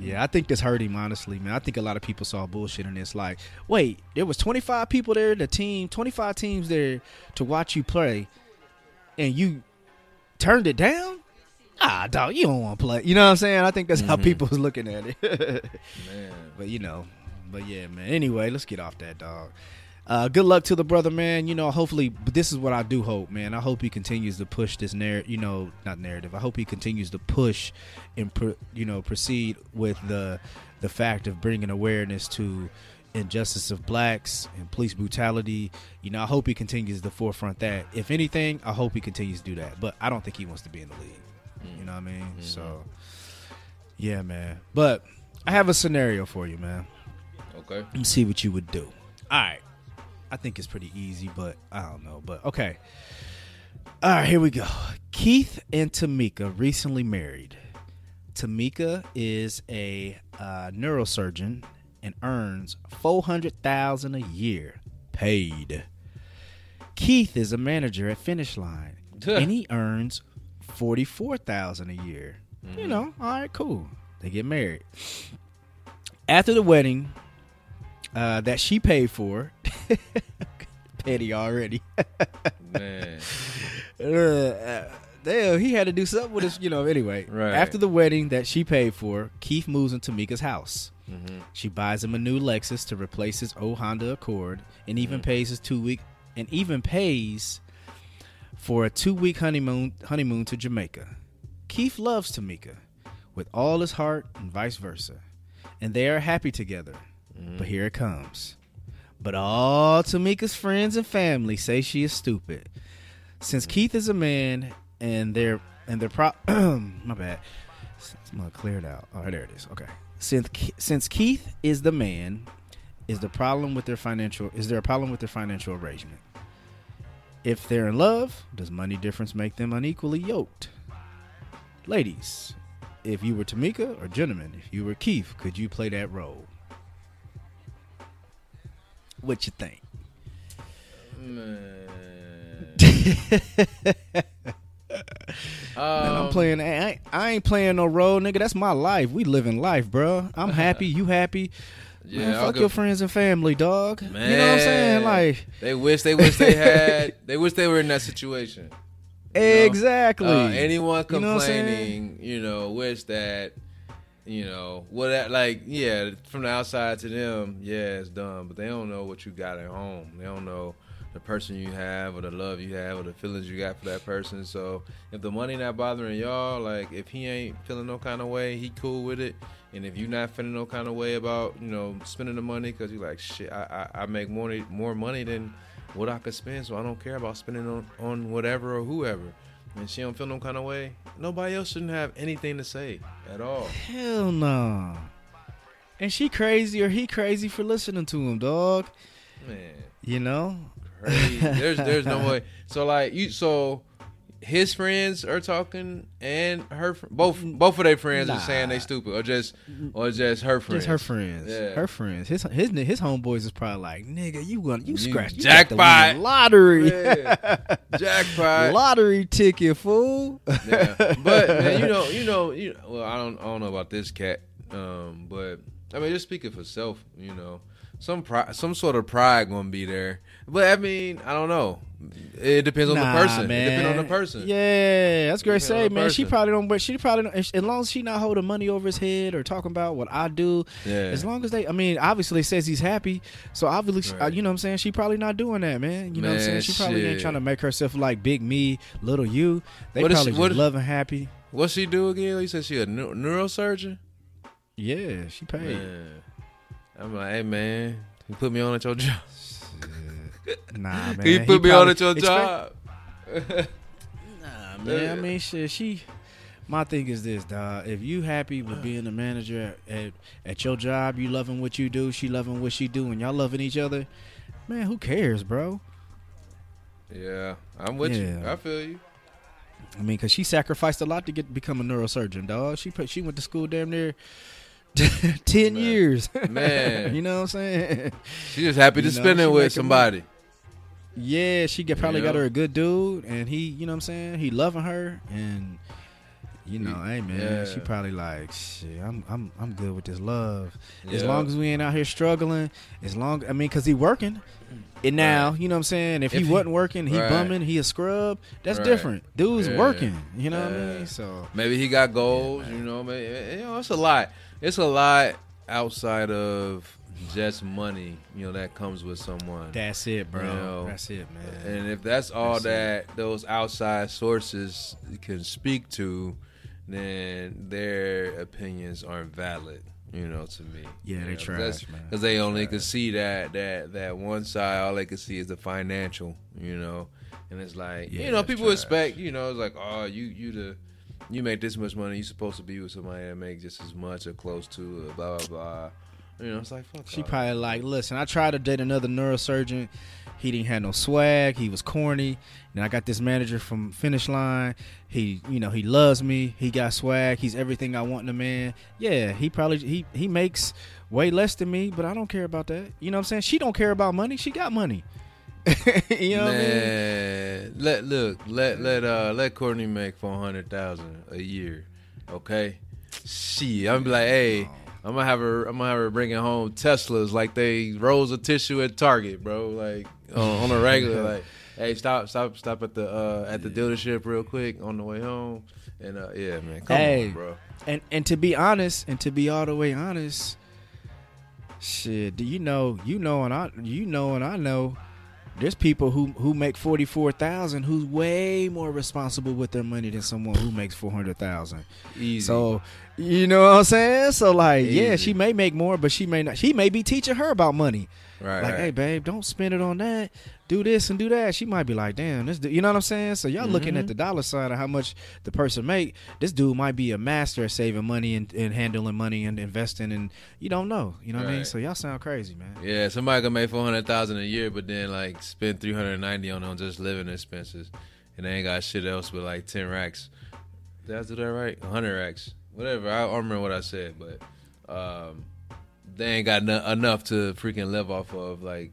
Yeah, I think this hurt him honestly, man. I think a lot of people saw bullshit in this. Like, wait, there was 25 people there, the team, 25 teams there to watch you play, and you turned it down. Ah, dog, you don't want to play. You know what I'm saying? I think that's how Mhm. people was looking at it. Man, but you know, but yeah, man. Anyway, let's get off that dog. Uh, good luck to the brother, man. You know, hopefully, but this is what I do hope, man. I hope he continues to push this narrative. You know, not narrative. I hope he continues to push and pr- you know proceed with the the fact of bringing awareness to injustice of blacks and police brutality. You know, I hope he continues to forefront that. If anything, I hope he continues to do that. But I don't think he wants to be in the league. You know what I mean? So, yeah, man. But I have a scenario for you, man. okay. Let me see what you would do. All right. I think it's pretty easy, but I don't know. But okay. All right, here we go. Keith and Tamika recently married. Tamika is a uh, neurosurgeon and earns four hundred thousand a year, paid. Keith is a manager at Finish Line, and he earns forty four thousand a year. You know, all right, cool. They get married. After the wedding, uh, that she paid for, petty already. Man, uh, damn, he had to do something with his, you know. Anyway, Right. after the wedding that she paid for, Keith moves into Mika's house. Mhm. She buys him a new Lexus to replace his old Honda Accord, and even pays his two week and even pays for a two week honeymoon honeymoon to Jamaica. Keith loves Tamika with all his heart, and vice versa, and they are happy together. But here it comes. But all Tamika's friends and family say she is stupid. Since Keith is a man and they're and they're pro my bad. I'm gonna clear it out. Oh, there it is. Okay. Since since Keith is the man is the problem with their financial is there a problem with their financial arrangement? If they're in love, does money difference make them unequally yoked? Ladies, if you were Tamika or gentlemen, if you were Keith, could you play that role? What you think? Man, I'm Um, playing. I ain't, I ain't playing no role, nigga. That's my life. We living life, bro. I'm happy. You happy? Yeah, man, fuck go- your friends and family, dog. Man, You know what I'm saying? Like They wish they wish they had they wish they were in that situation. know? exactly. Uh, anyone You know complaining, you know, wish that, you know, what like, yeah, from the outside to them, yeah, it's done, but they don't know what you got at home. They don't know the person you have or the love you have or the feelings you got for that person. So if the money not bothering y'all, like if he ain't feeling no kind of way, he cool with it. And if you not feeling no kind of way about, you know, spending the money because you like shit, I, I I make more more money than what I could spend, so I don't care about spending on on whatever or whoever. And she don't feel no kind of way. Nobody else shouldn't have anything to say at all. Hell no. And she crazy or he crazy for listening to him, dog. Man, You know? crazy. there's there's no way. So like you, so his friends are talking, and her both both of their friends are saying they Nah. stupid, or just or just her friends. Just her friends. Yeah. Her friends. His his his homeboys is probably like, nigga, you gonna you You scratch you got the jackpot. lottery. Yeah. Jackpot. lottery ticket, fool. yeah. But man, you know, you know, you know, well, I don't, I don't know about this cat, um, but I mean, just speaking for self, you know, some pride, some sort of pride gonna be there. But I mean, I don't know. It depends on Nah, the person. Man. It depends on the person. Yeah, that's great. Say, man, she probably don't. But she probably don't. As long as she not holding money over his head or talking about what I do. Yeah. As long as they, I mean, obviously says he's happy. So obviously, uh, Right. you know what I'm saying. She probably not doing that, man. You know what I'm saying. She probably ain't trying to make herself like big me, little you. They What probably she- what love and happy. What she do again? You said she a neurosurgeon. Yeah, she paid. Man. I'm like, hey man, you put me on at your job. Nah, man. Can you he put me on at your expect- job? Nah, man. I mean, shit. She. My thing is this, dog. If you happy with being a manager at, at at your job, you loving what you do, she loving what she do, and y'all loving each other, man. Who cares, bro? Yeah, I'm with you. I feel you. I mean, cause she sacrificed a lot to get become a neurosurgeon, dog. She put, she went to school damn near ten Man. years. Man. you know what I'm saying? She just happy to You know, spend it with somebody. Yeah, she get, probably got her a good dude, and he, you know what I'm saying, he loving her, and you know, hey man, Yeah. she probably like, shit, I'm, I'm, I'm good with this love. As long as we ain't out here struggling, as long, I mean, cause he working, and now, Right. you know what I'm saying. If, If he, he- wasn't working, he Right. bumming, he a scrub. That's Right. different. Dude's Yeah. working. You know what I mean? So Maybe he got goals, you know. Maybe, you know, it's a lot. It's a lot outside of just money, you know, that comes with someone. that's it, bro. You know, that's it, man. And if that's all That's that those outside sources can speak to, then their opinions aren't valid. You know, to me. Yeah, they know, trash, man. Because they only can see that that that one side. All they can see is the financial. You know, and it's like Yeah, you know people trash. expect. You know, it's like oh you you the you make this much money. you're supposed to be with somebody that make just as much or close to it. Blah blah blah. You know, it's like fuck. She all probably like, listen, I tried to date another neurosurgeon. He didn't have no swag. He was corny. Then I got this manager from Finish Line. He, you know, he loves me. He got swag. He's everything I want in a man. Yeah, he probably he he makes way less than me, but I don't care about that. You know what I'm saying? She don't care about money. She got money. you know what I mean? Man, let look, let let uh let Courtney make four hundred thousand a year, okay? Shit, I'm be like, hey, I'm gonna have her, I'm gonna have her bringing home Teslas like they rolls of tissue at Target, bro. Like on, on a regular, like, hey, stop, stop, stop at the uh at the dealership real quick on the way home, and uh yeah, man, come Hey. on, bro. And and to be honest, and to be all the way honest, shit, do you know, you know, and I, you know, and I know, there's people who who make forty four thousand who's way more responsible with their money than someone who makes four hundred thousand. Easy. So you know what I'm saying? So like, yeah, she may make more, but she may not. She may be teaching her about money. Right, like, right. hey, babe, don't spend it on that. Do this and do that. She might be like, damn, this. du-" You know what I'm saying? So y'all looking Mm-hmm. at the dollar sign of how much the person make. This dude might be a master at saving money and, and handling money and investing, and you don't know. You know what I mean? So y'all sound crazy, man. Yeah, somebody can make four hundred thousand a year, but then like spend three hundred ninety on on just living expenses, and they ain't got shit else but like ten racks. Did I do that right? hundred racks, whatever. I don't remember what I said, but um, they ain't got no- enough to freaking live off of, like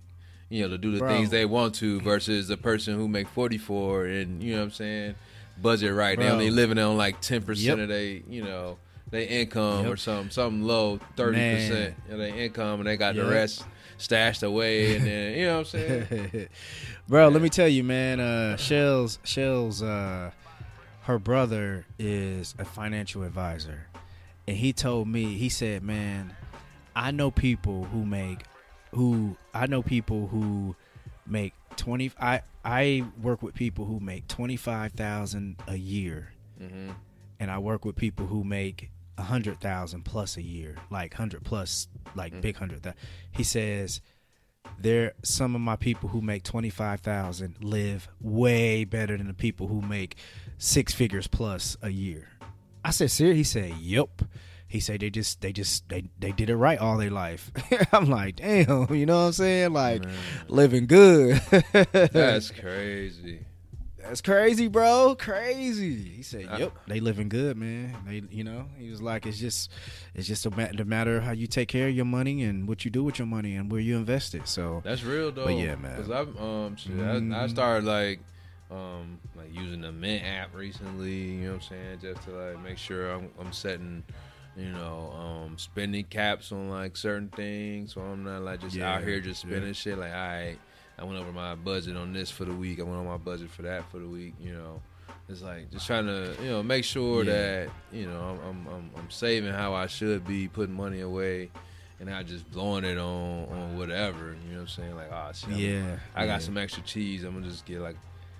you know, to do the Bro. things they want to. Versus a person who make forty four, and you know what I'm saying, budget right. They only living on like ten percent Yep. of they, you know. Their income Yep. or something, something low, thirty percent of their income, and they got the rest stashed away, and then you know what I'm saying. Bro, let me tell you, man. Uh, Shell's Shell's uh, her brother is a financial advisor, and he told me he said, man, I know people who make who I know people who make twenty. I I work with people who make twenty five thousand a year, hmm and I work with people who make a hundred thousand plus a year, like hundred plus, like big hundred. He says there some of my people who make twenty five thousand live way better than the people who make six figures plus a year. I said, sir. He said, "Yep." He said they just they just they they did it right all their life. I'm like, damn, you know what I'm saying? Like living good. That's crazy. That's crazy, bro. Crazy. He said, Uh, "Yep, they living good, man. They, you know." He was like, "It's just, it's just a matter of how you take care of your money and what you do with your money and where you invest it." So, That's real though. But yeah, man. Cause I've um shit, I, I Mm. started like um like using the Mint app recently. You know what I'm saying? Just to like make sure I'm I'm setting you know um spending caps on like certain things, so I'm not like just out here just yeah. spending shit. Like, all right, I went over my budget on this for the week. I went on my budget for that for the week. You know. It's like just trying to, you know, make sure Yeah. that you know I'm, I'm I'm I'm saving how I should be, putting money away, and not just blowing it on on whatever. You know what I'm saying? Like, oh shit, yeah, I got yeah. some extra cheese. I'm gonna just get like,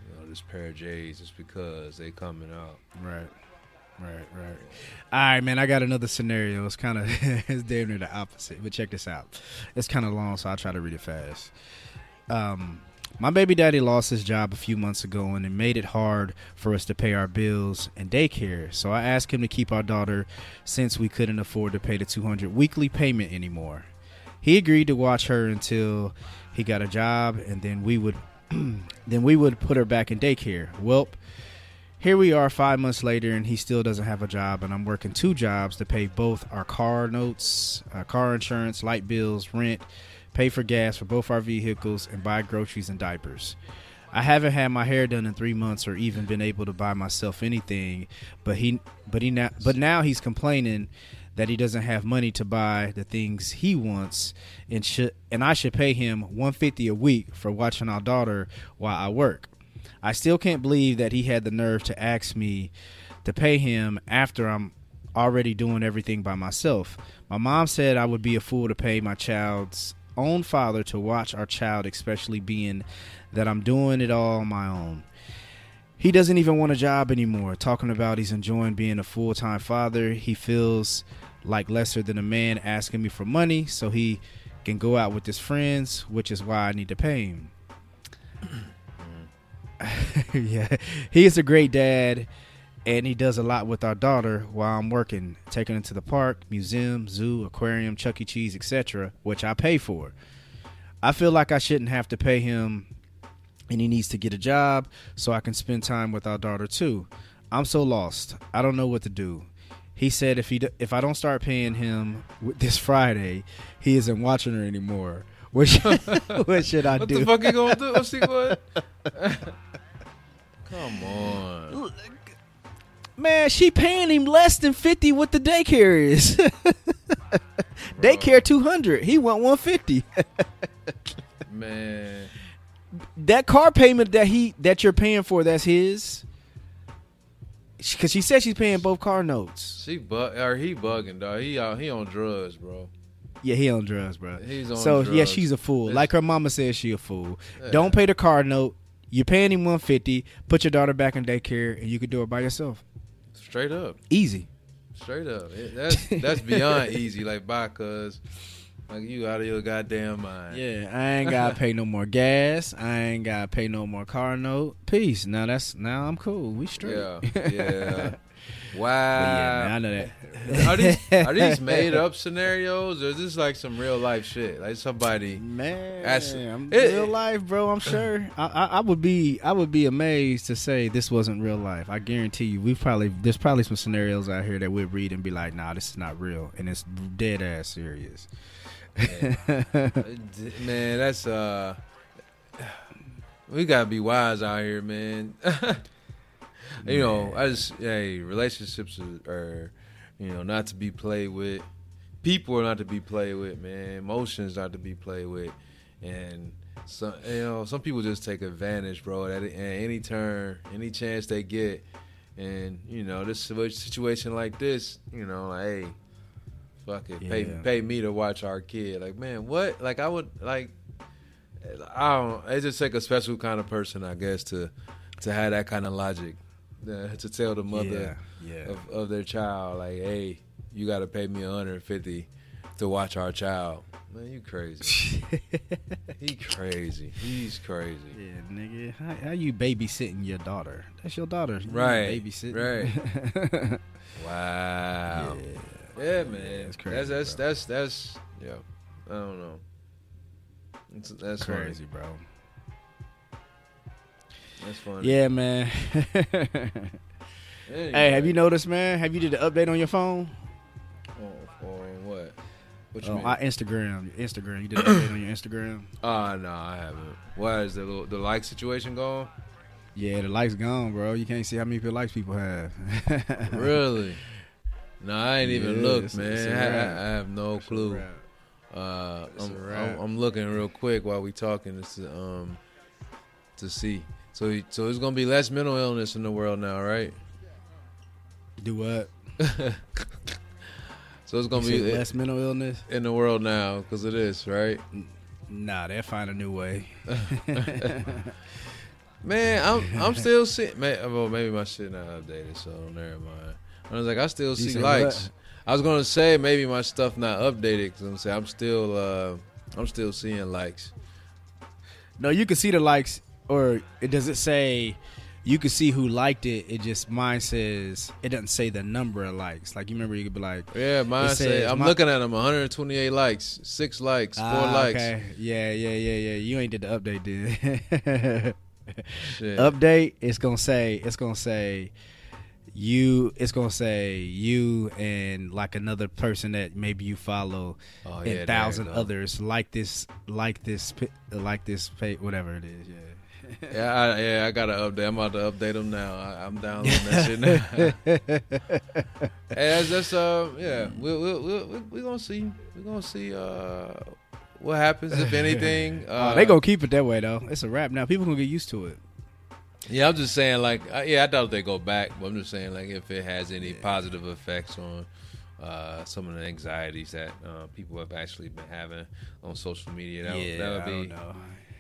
you know, this pair of J's just because they coming out. Right. Right, right. All right, man. I got another scenario. It's kind of it's damn near the opposite, but check this out. It's kind of long, so I'll try to read it fast. Um, my baby daddy lost his job a few months ago, and it made it hard for us to pay our bills and daycare. So I asked him to keep our daughter since we couldn't afford to pay the 200 weekly payment anymore. He agreed to watch her until he got a job, and then we would then we would put her back in daycare. Welp, here we are five months later, and he still doesn't have a job, and I'm working two jobs to pay both our car notes, uh, car insurance, light bills, rent, pay for gas for both our vehicles, and buy groceries and diapers. I haven't had my hair done in three months, or even been able to buy myself anything. But he, but he now, but now he's complaining that he doesn't have money to buy the things he wants, and should, and I should pay him 150 a week for watching our daughter while I work. I still can't believe that he had the nerve to ask me to pay him after I'm already doing everything by myself. My mom said I would be a fool to pay my child's own father to watch our child, especially being that I'm doing it all on my own. He doesn't even want a job anymore. Talking about he's enjoying being a full time father. He feels like lesser than a man asking me for money so he can go out with his friends, which is why I need to pay him. yeah, he is a great dad, and he does a lot with our daughter while I'm working, taking her to the park, museum, zoo, aquarium, Chuck E. Cheese, etc., which I pay for. I feel like I shouldn't have to pay him, and he needs to get a job so I can spend time with our daughter too. I'm so lost. I don't know what to do. He said if he if I don't start paying him this Friday, he isn't watching her anymore. What should, what should I What do? What the fuck you gonna do? Oh, What's he what? Come on. Man, she paying him less than fifty what the daycare is. daycare two hundred. He want one fifty. Man. that car payment that he that you're paying for, that's his. Because she said she's paying both car notes. She bug or he bugging, dog. He out he on drugs, bro. Yeah, he on drugs, bro. He's on so yeah, she's a fool. It's- Like her mama says, she a fool. Yeah. Don't pay the car note. You're paying him one fifty. Put your daughter back in daycare, and you can do it by yourself. Straight up. Easy. Straight up. It- that's that's beyond easy. Like bye cuz Like you out of your goddamn mind. Yeah, I ain't gotta pay no more gas. I ain't gotta pay no more car note. Peace. Now that's now I'm cool. We straight. Yeah. Yeah. But Wow. yeah, man, I know that. are these are these made up scenarios or is this like some real life shit? Like somebody Man, That's- I'm it- real life, bro. I'm sure. I, I, I would be, I would be amazed to say this wasn't real life. I guarantee you, we probably there's probably some scenarios out here that we'd read and be like, nah, this is not real, and it's dead ass serious. man, that's uh we gotta be wise out here, man. you know, I just hey, relationships are, are you know not to be played with. People are not to be played with, man. Emotions not to be played with, and some you know some people just take advantage, bro. At, any turn, any chance they get, and you know this situation like this, you know, like, hey, fuck it, pay pay me to watch our kid. Like, man, what? Like, I would like. I don't. It just take a special kind of person, I guess, to to have that kind of logic, uh, to tell the mother yeah, yeah. of, of their child, like, hey, you got to pay me 150 to watch our child. Man, you crazy. he crazy. He's crazy. Yeah, nigga, how, how you babysitting your daughter? That's your daughter, You Right, Babysitting, right? Wow. yeah, Yeah, man. That's crazy, That's that's, bro. that's that's yeah. I don't know. It's, that's funny. crazy, bro. That's funny. Yeah, man. Anyway, hey, have you noticed, man? Have you did the update on your phone? On, on what? What you Oh, mean? I Instagram, Instagram. You did an update on your Instagram? Oh no, I haven't. Why is the little- the like situation going? Yeah, the likes gone, bro. You can't see how many likes people have. really? No, I ain't even Yeah, looked, it's man. it's I, have no clue. Uh, It's I'm. I'm, I'm looking real quick while we talking to um to see. So so it's gonna be less mental illness in the world now, right? Do what? So it's gonna You be less mental illness? in the world now because it is, right? Nah, they'll find a new way. Man, I'm I'm still seeing. Well, maybe my shit not updated, so never mind. I was like, I still see likes. what? I was gonna say maybe my stuff not updated because I'm saying I'm still uh I'm still seeing likes. No, you can see the likes, or it does it say you can see who liked it? It just mine says it doesn't say the number of likes. Like you remember, you could be like, Yeah, mine says I'm my- looking at them 128 likes, six likes, four ah, likes. Okay, yeah, yeah, yeah, yeah. You ain't did the update, did? Shit. update. It's gonna say. It's gonna say. You, it's gonna say you and like another person that maybe you follow, Oh, and yeah, there thousand others like this, like this, like this, page, whatever it is. Yeah. Yeah, I, yeah, I gotta update. I'm about to update them now. I, I'm downloading that shit now. hey, that's, that's uh, yeah. We we we we we gonna see. We're gonna see uh what happens if anything. Uh, Oh, they gonna keep it that way though. It's a wrap now. People gonna get used to it. Yeah, I'm just saying, like, yeah, I doubt they go back, but I'm just saying, like, if it has any positive effects on uh, some of the anxieties that uh, people have actually been having on social media, that, would that would I be.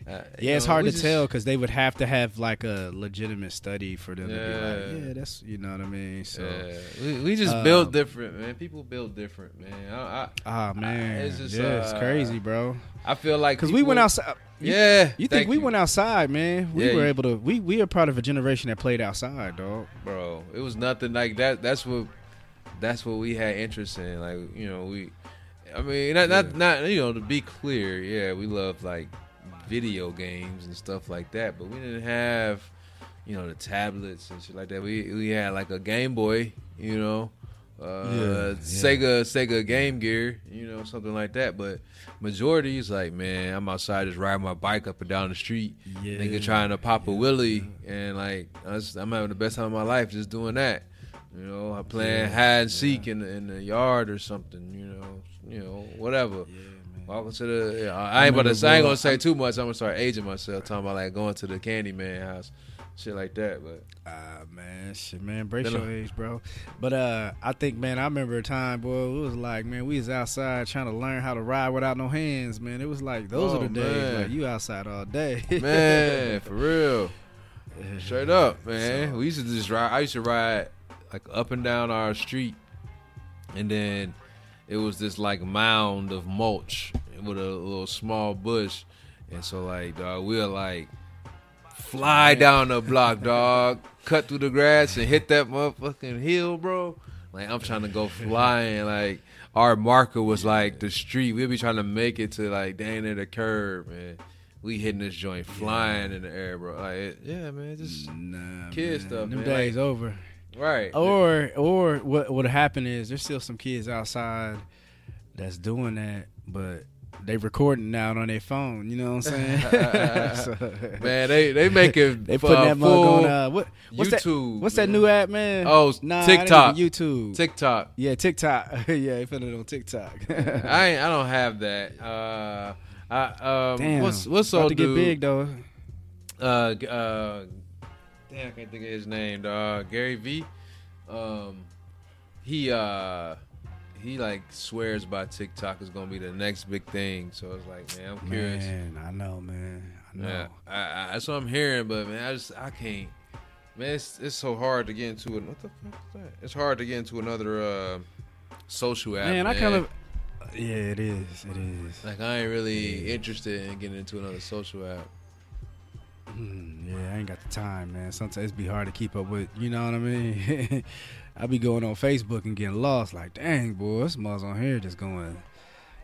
Uh, Yeah, it's know, hard to just- tell because they would have to have like a legitimate study for them to be like, yeah, that's you know what I mean. So, Yeah, we, we just Um, build different, man. People build different, man. I, I, ah man, it's just, yeah, it's uh, crazy, bro. I feel like Because we went outside. You, Yeah, you think we went outside, man? We Yeah, were you- able to. We we are part of a generation that played outside, dog. bro. It was nothing like that. That's what that's what we had interest in. Like you know, we. I mean, not not, not you know to be clear. Yeah, we love like video games and stuff like that, but we didn't have you know the tablets and shit like that. We we had like a Game Boy, you know. Uh, Yeah, yeah. Sega, Sega Game Gear, you know, something like that. But majority is like, man, I'm outside just riding my bike up and down the street, Yeah. nigga trying to pop a willy, and like I I'm having the best time of my life just doing that. You know, I'm playing hide and seek in the, in the yard or something. You know, you know, whatever. Welcome to the. Yeah, I ain't about to. say- I ain't gonna say too much. I'm gonna start aging myself, talking about like going to the Candyman house, shit like that. But Ah man, shit, man, brace your uh, age, bro. But uh, I think, man, I remember a time, boy. It was like, man, we was outside trying to learn how to ride without no hands, man. It was like those Oh, are the days, like you outside all day, man, for real, straight up, man. So- We used to just ride. I used to ride like up and down our street, and then it was this like mound of mulch with a little small bush, and so like dog, we'll like fly down the block, dog, cut through the grass and hit that motherfucking hill, bro. Like I'm trying to go flying, like our marker was like the street. We'll be trying to make it to like down near the curb, man. We hitting this joint flying in the air, bro. Like, it- yeah, man, just Nah, Kid man. stuff, Them man. days Like- over. Right. Or or what would happen is there's still some kids outside that's doing that, but they recording out on their phone. You know what I'm saying? So- man, they they make it. They putting uh, that mug on uh, what what's YouTube, That, what's that new app, man? Oh, nah, TikTok. YouTube. TikTok. yeah, TikTok. yeah, they put it on TikTok. I ain't, I don't have that. Uh, I um, Damn, what's what's about old to get big though. Uh, uh, damn, I can't think of his name. Dog. Gary V. Um, he uh, he like swears by TikTok is gonna be the next big thing. So it's like, man, I'm curious. Man, I know, man. I know. Yeah, I, I, that's what I'm hearing, but man, I just I can't. Man, it's it's so hard to get into it. What the fuck is that? It's hard to get into another uh, social app. Man, I kind of. Yeah, it is. It is. like I ain't really interested in getting into another social app. Mm, yeah, I ain't got the time, man. Sometimes it be hard to keep up with. You know what I mean? I be going on Facebook and getting lost. Like, dang, boy, this mother's on here just going.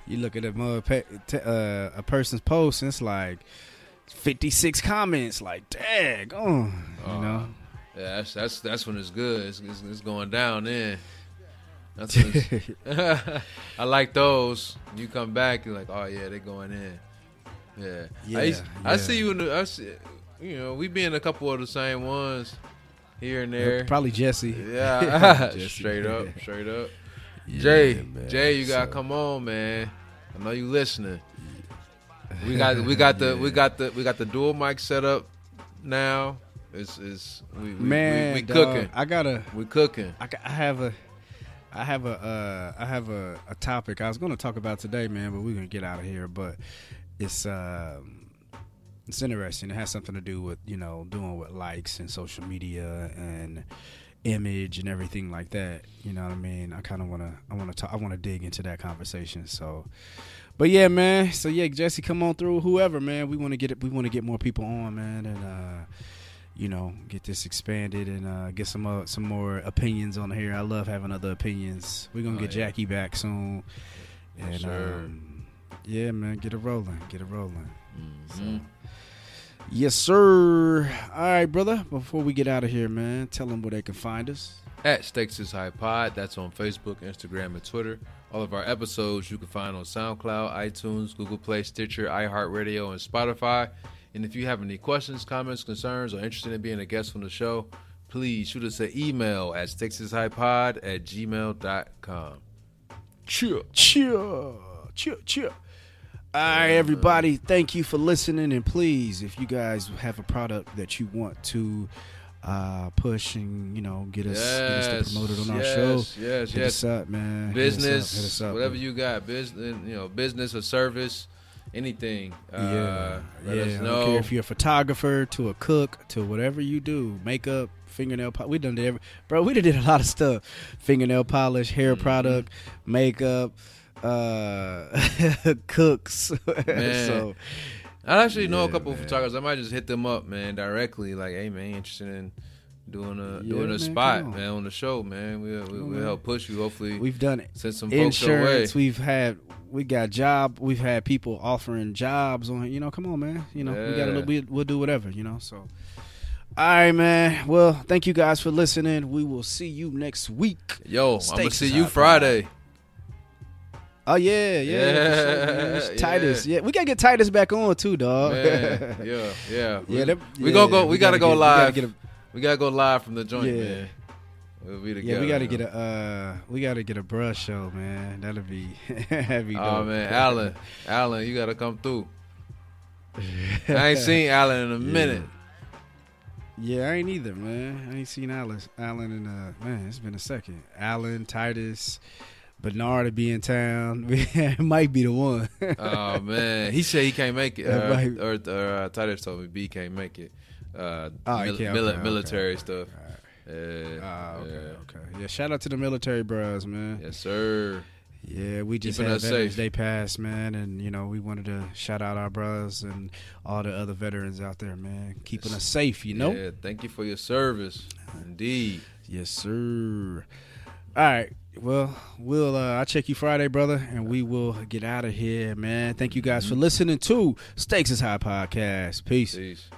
You look at a mother, uh, a person's post, and it's like fifty six comments. Like, dang, oh, you know. Yeah, that's that's that's when it's good. It's, it's, it's going down then. That's I like those. You come back, you're like, oh yeah, they're going in. Yeah, Yeah, I, used- I see you in the. I see, you know, we be in a couple of the same ones here and there. Probably Jesse. Yeah, Jesse. straight up, straight up. Yeah, Jay, man. Jay, you gotta So- come on, man. I know you listening. We got we got the we got the we got the dual mic set up now. It's it's we we, Man, we, we cooking. I gotta. We cooking. I, I have a, I have a, uh, I have a, a topic I was going to talk about today, man, but we're gonna get out of here. But it's, um, it's interesting. It has something to do with you know doing with likes and social media and image and everything like that. You know what I mean? I kind of want to, I want to, talk I want to dig into that conversation. So. But yeah, man. So yeah, Jesse, come on through. Whoever, man. We want to get it. We want to get more people on, man, and uh, you know, get this expanded and uh, get some uh, some more opinions on here. I love having other opinions. We're gonna Oh, get yeah. Jackie back soon, and sir. um, yeah, man, get it rolling, get it rolling. Mhm. Yes, sir. All right, brother. Before we get out of here, man, tell them where they can find us. At Stakes is High Pod. That's on Facebook, Instagram, and Twitter. All of our episodes you can find on SoundCloud, iTunes, Google Play, Stitcher, iHeartRadio, and Spotify. And if you have any questions, comments, concerns, or interested in being a guest on the show, please shoot us an email at stakesishighpod at gmail.com. Chill, chill, chill, chill. All right, everybody. Thank you for listening, and please, if you guys have a product that you want to uh, push and you know get us, get us to promote it on our yes, show, Yes, hit yes. us up, man. Hit us up, Business, hit us up. whatever you got, business, you know, business or service, anything. Yeah, uh, let yeah. us I don't know. care if you're a photographer to a cook to whatever you do, makeup, fingernail polish. We done did every, bro. We done did a lot of stuff: fingernail polish, hair Mm-hmm. product, makeup, uh, cooks. So I actually know a Yeah, couple of photographers. I might just hit them up, man, directly. Like, hey, man, interested in doing a Yeah, doing man, a spot, on. man, on the show, man. We'll, we'll, we'll help push you. Hopefully, we've done it. send some. Insurance. We've had. We got job. We've had people offering jobs on. You know, come on, man. You know, we got Yeah. to. We, we'll do whatever. You know, so. All right, man. Well, thank you guys for listening. We will see you next week. Yo, I'm gonna see you Friday. Oh yeah, yeah, Yeah, sure, yeah. Titus. Yeah, we gotta get Titus back on too, dog. Man, yeah, yeah. We, yeah, that- we yeah, gonna go. We, gotta, go get- live. We gotta We gotta go live from the joint, Yeah. man. We'll be together. yeah, we gotta get a uh, we gotta get a brush show, man. That'll be that'd be Oh dope. man, Alan, Alan, you gotta come through. I ain't seen Alan in a minute. Yeah, I ain't either, man. I ain't seen Alan. Alan and uh, man, it's been a second. Alan, Titus, Bernard to be in town. it might be the one. Oh man, he said he can't make it. Uh, might- or or uh, Titus told me B can't make it. Uh, Oh, mil- can't, mili- okay, okay. military stuff. Alright. Yeah, Ah, okay, yeah. okay. Yeah, shout out to the military bros, man. Yes, sir. Yeah, we just Keeping had Veterans safe. Day pass, man, and you know we wanted to shout out our brothers and all the other veterans out there, man, keeping us safe. You know. Yeah, thank you for your service. Indeed. Yes, sir. All right. Well, we'll uh, I'll check you Friday, brother, and we will get out of here, man. Thank you guys for listening to Stakes is High podcast. Peace. Peace.